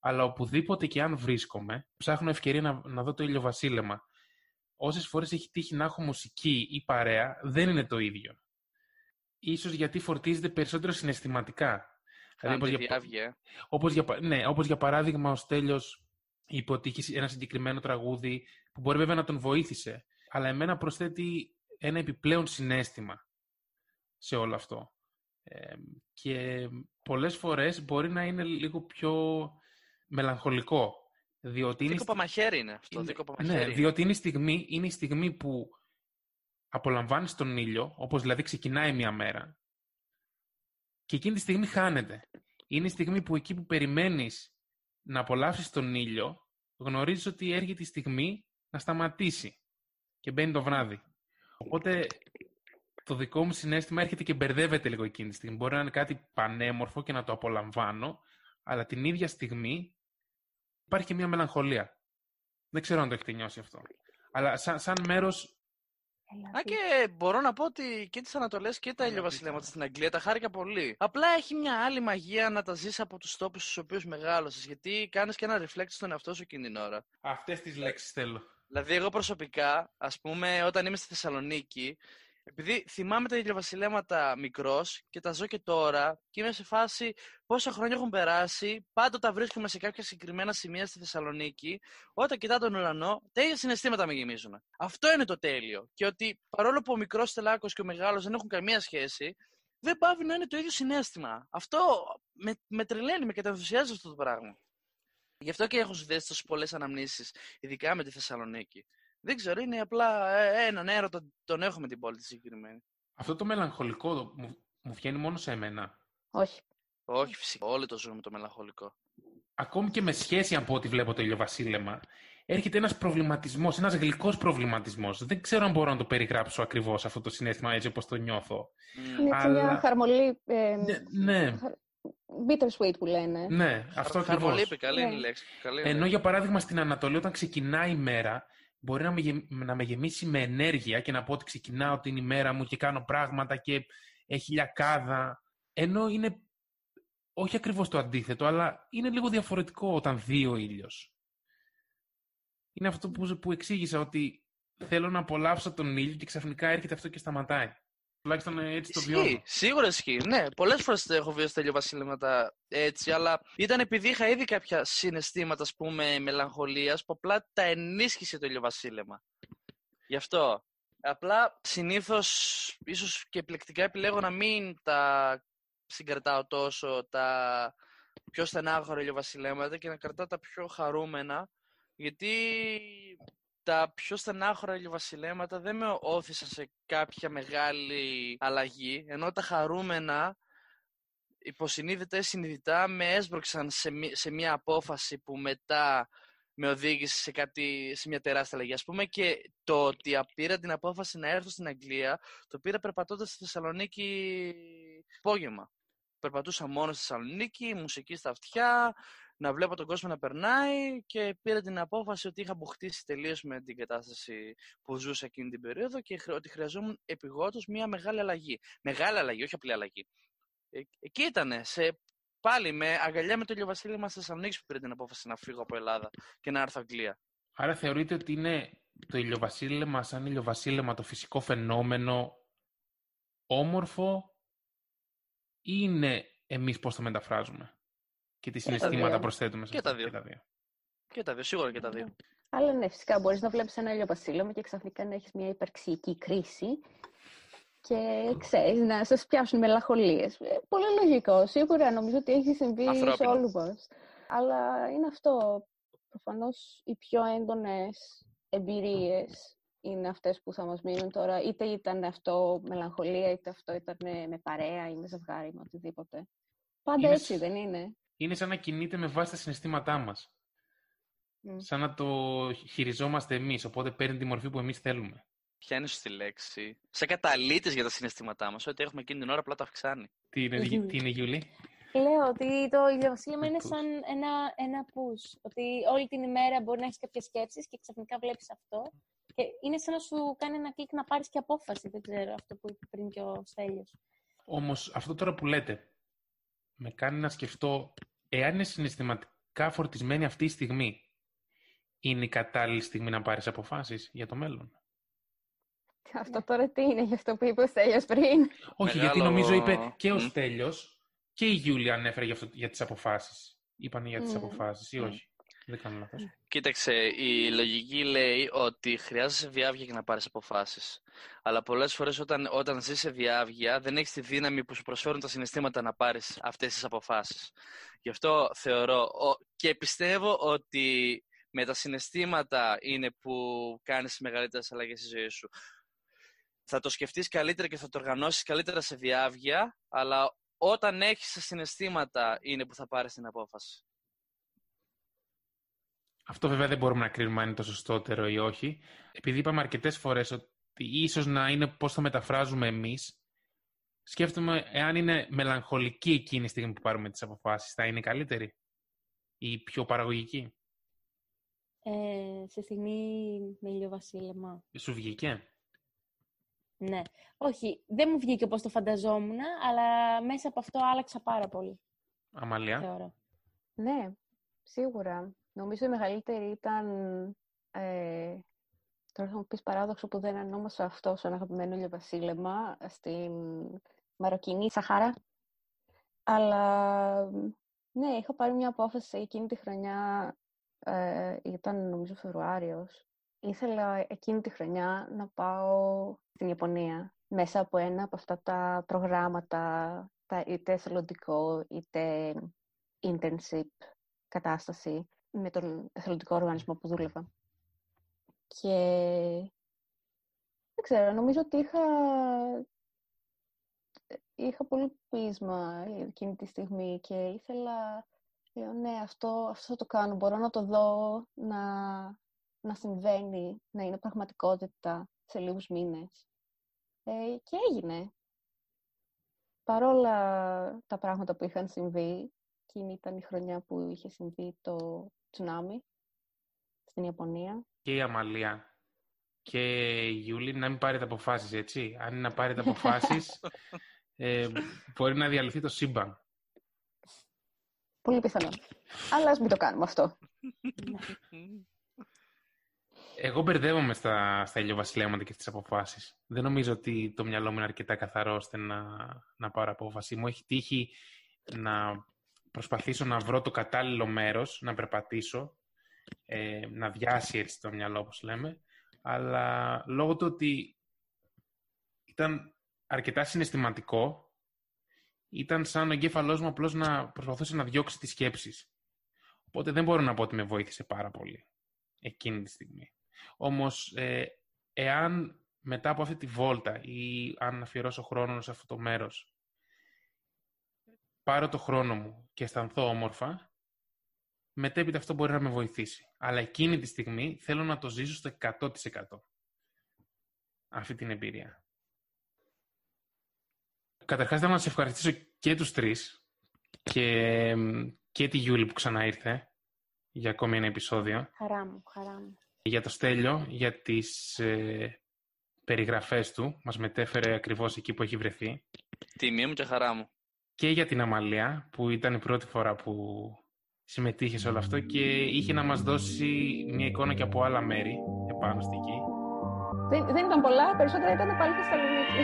αλλά οπουδήποτε και αν βρίσκομαι, ψάχνω ευκαιρία να, να δω το ηλιοβασίλεμα. Όσες φορές έχει τύχει να έχω μουσική ή παρέα, δεν είναι το ίδιο. Ίσως γιατί φορτίζεται περισσότερο συναισθηματικά. Δηλαδή, όπως, για, ε. όπως, για, ναι, όπως για παράδειγμα ο Στέλιος είπε ότι είχε ένα συγκεκριμένο τραγούδι που μπορεί βέβαια να τον βοήθησε, αλλά εμένα προσθέτει ένα επιπλέον συνέστημα σε όλο αυτό. Ε, και πολλές φορές μπορεί να είναι λίγο πιο μελαγχολικό. Διότι δίκο παμαχαίρι είναι αυτό. Είναι... Ναι, διότι είναι η, στιγμή, είναι η στιγμή που απολαμβάνεις τον ήλιο, όπως δηλαδή ξεκινάει μια μέρα, και εκείνη τη στιγμή χάνεται. Είναι η στιγμή που εκεί που περιμένεις να απολαύσεις τον ήλιο, γνωρίζεις ότι έρχεται η στιγμή να σταματήσει και μπαίνει το βράδυ. Οπότε το δικό μου συνέστημα έρχεται και μπερδεύεται λίγο εκείνη τη στιγμή. Μπορεί να είναι κάτι πανέμορφο και να το απολαμβάνω, αλλά την ίδια στιγμή υπάρχει και μια μελαγχολία. Δεν ξέρω αν το έχετε νιώσει αυτό. Αλλά σαν, σαν μέρος... Α, και μπορώ να πω ότι και τις Ανατολές και τα ηλιοβασιλέματα στην Αγγλία τα χάρηκα πολύ. Απλά έχει μια άλλη μαγεία να τα ζεις από τους τόπους στους οποίους μεγάλωσες, γιατί κάνεις και ένα reflect στον εαυτό σου εκείνη την ώρα. Αυτές τις λέξεις θέλω. Δηλαδή, εγώ προσωπικά, ας πούμε, όταν είμαι στη Θεσσαλονίκη, επειδή θυμάμαι τα ηλιοβασιλέματα μικρός και τα ζω και τώρα και είμαι σε φάση πόσα χρόνια έχουν περάσει, πάντοτε βρίσκομαι σε κάποια συγκεκριμένα σημεία στη Θεσσαλονίκη. Όταν κοιτάω τον ουρανό, τα ίδια συναισθήματα με γεμίζουν. Αυτό είναι το τέλειο. Και ότι παρόλο που ο μικρός τελάκο και ο μεγάλος δεν έχουν καμία σχέση, δεν πάβει να είναι το ίδιο συνέστημα. Αυτό με, με τρελαίνει, με κατανθουσιάζει αυτό το πράγμα. Γι' αυτό και έχω συνδέσει τόσες πολλές αναμνήσεις, ειδικά με τη Θεσσαλονίκη. Δεν ξέρω, είναι απλά ε, έναν έρωτα τον έχω με την πόλη τη συγκεκριμένη. Αυτό το μελαγχολικό μου, μου βγαίνει μόνο σε εμένα. Όχι. Όχι, φυσικά. Όλοι το ζούμε το μελαγχολικό. Ακόμη και με σχέση από ό,τι βλέπω το ηλιοβασίλεμα, έρχεται ένας προβληματισμός, ένας γλυκός προβληματισμός. Δεν ξέρω αν μπορώ να το περιγράψω ακριβώς αυτό το συνέστημα έτσι όπως το νιώθω. Είναι έτσι Αλλά... μια χαρμολή. Ε, ναι. ναι. Bittersweet που λένε. Ναι, αυτό ακριβώς. Χαρμολή, καλή είναι η ναι. λέξη. Ενώ για παράδειγμα στην Ανατολή, όταν ξεκινάει η μέρα, μπορεί να με, να με γεμίσει με ενέργεια και να πω ότι ξεκινάω την ημέρα μου και κάνω πράγματα και έχει λιακάδα. Ενώ είναι όχι ακριβώς το αντίθετο, αλλά είναι λίγο διαφορετικό όταν δει ο ήλιος. Είναι αυτό που, που εξήγησα ότι θέλω να απολαύσω τον ήλιο και ξαφνικά έρχεται αυτό και σταματάει. Τουλάχιστον έτσι το βιώνω. Σίγουρα ισχύει. Ναι, πολλές φορές έχω βιώσει τα ηλιοβασίλεματα έτσι, αλλά ήταν επειδή είχα ήδη κάποια συναισθήματα, ας πούμε, μελαγχολίας, που απλά τα ενίσχυσε το ηλιοβασίλεμα. Γι' αυτό. Απλά συνήθως, ίσως και επιλεκτικά επιλέγω να μην τα συγκρατάω τόσο τα πιο στενάχωρα ηλιοβασιλέματα και να κρατάω τα πιο χαρούμενα, γιατί τα πιο στενάχωρα ηλιοβασιλέματα δεν με όθησαν σε κάποια μεγάλη αλλαγή, ενώ τα χαρούμενα υποσυνείδητα ή συνειδητά με έσπρωξαν σε, σε μια απόφαση που μετά με οδήγησε σε, κάτι, σε μια τεράστια αλλαγή. Ας πούμε και το ότι πήρα την απόφαση να έρθω στην Αγγλία, το πήρα περπατώντας στη Θεσσαλονίκη απόγευμα. Περπατούσα μόνος στη Θεσσαλονίκη, μουσική στα αυτιά, να βλέπω τον κόσμο να περνάει και πήρα την απόφαση ότι είχα αποκτήσει τελείως με την κατάσταση που ζούσα εκείνη την περίοδο και ότι χρειαζόμουν επιγόντως μια μεγάλη αλλαγή. Μεγάλη αλλαγή, όχι απλή αλλαγή. Ε, εκεί ήταν, σε, πάλι με αγκαλιά με το ηλιοβασίλεμα στη Θεσσαλονίκης που πήρε την απόφαση να φύγω από Ελλάδα και να έρθω Αγγλία. Άρα θεωρείτε ότι είναι το ηλιοβασίλεμα σαν ηλιοβασίλεμα το φυσικό φαινόμενο όμορφο ή είναι εμείς πώς το μεταφράζουμε; Και τι συναισθήματα προσθέτουμε σε και τα, δύο. και τα δύο. Και τα δύο, σίγουρα και τα δύο. Αλλά ναι, φυσικά μπορείς να βλέπεις ένα ηλιοβασίλεμα και ξαφνικά να έχεις μια υπαρξιακή κρίση και ξέρεις να σας πιάσουν μελαγχολίε. Ε, πολύ λογικό. Σίγουρα νομίζω ότι έχει συμβεί Ανθρώπινο. σε όλους μας. Αλλά είναι αυτό. Προφανώς οι πιο έντονες εμπειρίες είναι αυτές που θα μας μείνουν τώρα. Είτε ήταν αυτό μελαγχολία, είτε αυτό ήταν με παρέα ή με ζευγάρι, με οτιδήποτε. Πάντα είναι... έτσι δεν είναι; Είναι σαν να κινείται με βάση τα συναισθήματά μας. Σαν να το χειριζόμαστε εμείς, οπότε παίρνει τη μορφή που εμείς θέλουμε. Ποια είναι στη λέξη. Σε καταλήτης για τα συναισθήματά μας, ότι έχουμε εκείνη την ώρα απλά το αυξάνει. Τι είναι, τι είναι Γιούλη; Λέω ότι το ηλιοβασίλεμα είναι σαν ένα, ένα push. Ότι όλη την ημέρα μπορεί να έχεις κάποιες σκέψεις και ξαφνικά βλέπεις αυτό. Και είναι σαν να σου κάνει ένα κλικ να πάρεις και απόφαση. Δεν ξέρω αυτό που είπε πριν και ο Στέλιος. Όμως αυτό τώρα που λέτε με κάνει να σκεφτώ εάν είναι συναισθηματικά φορτισμένη αυτή η στιγμή, είναι η κατάλληλη στιγμή να πάρεις αποφάσεις για το μέλλον. Αυτό τώρα τι είναι, για αυτό που είπε ο Στέλιος πριν; Όχι, γιατί νομίζω είπε και ο Στέλιος και η Γιούλια ανέφερε για, αυτό, για τις αποφάσεις. Είπαν για τις mm. αποφάσεις ή όχι. Δεν κάνω λάθος. Κοίταξε, η λογική λέει ότι χρειάζεσαι διάβγεια για να πάρεις αποφάσεις. Αλλά πολλές φορές όταν, όταν ζεις σε διάβγεια δεν έχεις τη δύναμη που σου προσφέρουν τα συναισθήματα να πάρεις αυτές τις αποφάσεις. Γι' αυτό θεωρώ και πιστεύω ότι με τα συναισθήματα είναι που κάνεις μεγαλύτερες αλλαγές στη ζωή σου. Θα το σκεφτείς καλύτερα και θα το οργανώσεις καλύτερα σε διάβγεια, αλλά όταν έχεις τα συναισθήματα είναι που θα πάρεις την απόφαση. Αυτό βέβαια δεν μπορούμε να κρίνουμε αν είναι το σωστότερο ή όχι. Επειδή είπαμε αρκετές φορές ότι ίσως να είναι πώς θα μεταφράζουμε εμείς, σκέφτομαι εάν είναι μελαγχολική εκείνη η στιγμή που πάρουμε τις αποφάσεις, θα είναι καλύτερη ή πιο παραγωγική. Ε, σε στιγμή με ηλιοβασίλεμα. Σου βγήκε; Ναι. Όχι, δεν μου βγήκε όπως το φανταζόμουν, αλλά μέσα από αυτό άλλαξα πάρα πολύ. Αμαλία. Ναι, σίγουρα. Νομίζω η μεγαλύτερη ήταν... Ε, τώρα θα μου πεις παράδοξο που δεν ανόμασα αυτό σαν αγαπημένο ηλιοβασίλεμα στην Μαροκινή Σαχάρα. Αλλά ναι, είχα πάρει μια απόφαση εκείνη τη χρονιά, ε, ήταν νομίζω Φεβρουάριος. Ήθελα εκείνη τη χρονιά να πάω στην Ιαπωνία μέσα από ένα από αυτά τα προγράμματα, τα είτε εθελοντικό είτε internship κατάσταση με τον εθελοντικό οργανισμό που δούλευα. Και δεν ξέρω, νομίζω ότι είχα, είχα πολύ πείσμα εκείνη τη στιγμή και ήθελα, λέω ναι, αυτό, αυτό θα το κάνω, μπορώ να το δω να, να συμβαίνει, να είναι πραγματικότητα σε λίγους μήνες. Ε, και έγινε. Παρόλα τα πράγματα που είχαν συμβεί, εκείνη ήταν η χρονιά που είχε συμβεί το τσουνάμι στην Ιαπωνία. Και η Αμαλία και η Γιούλη να μην πάρετε αποφάσεις, έτσι. Αν είναι να πάρετε αποφάσεις, *laughs* ε, μπορεί να διαλυθεί το σύμπαν. Πολύ πιθανό. Αλλά ας μην το κάνουμε αυτό. Εγώ μπερδεύομαι στα, στα ηλιοβασιλέματα και στις αποφάσεις. Δεν νομίζω ότι το μυαλό μου είναι αρκετά καθαρό ώστε να, να πάρω απόφαση. Μου έχει τύχει να προσπαθήσω να βρω το κατάλληλο μέρος, να περπατήσω, ε, να διάσει έτσι το μυαλό, όπως λέμε. Αλλά λόγω του ότι ήταν αρκετά συναισθηματικό, ήταν σαν ο εγκέφαλός μου απλώς να προσπαθούσε να διώξει τις σκέψεις. Οπότε δεν μπορώ να πω ότι με βοήθησε πάρα πολύ εκείνη τη στιγμή. Όμως, ε, εάν μετά από αυτή τη βόλτα ή αν αφιερώσω χρόνο σε αυτό το μέρος, πάρω το χρόνο μου και αισθανθώ όμορφα, μετέπειτα αυτό μπορεί να με βοηθήσει. Αλλά εκείνη τη στιγμή θέλω να το ζήσω στο 100% αυτή την εμπειρία. Καταρχάς, θέλω να σε ευχαριστήσω και τους τρεις και, και τη Γιούλη που ξανά ήρθε για ακόμη ένα επεισόδιο. Χαρά μου, χαρά μου. Για το Στέλιο, για τις ε, περιγραφές του. Μας μετέφερε ακριβώς εκεί που έχει βρεθεί. Τιμή μου και χαρά μου. Και για την Αμαλία, που ήταν η πρώτη φορά που συμμετείχε σε όλο αυτό και είχε να μας δώσει μια εικόνα και από άλλα μέρη επάνω στη γη. Δεν, δεν ήταν πολλά, περισσότερα ήταν πάλι στη Θεσσαλονίκη.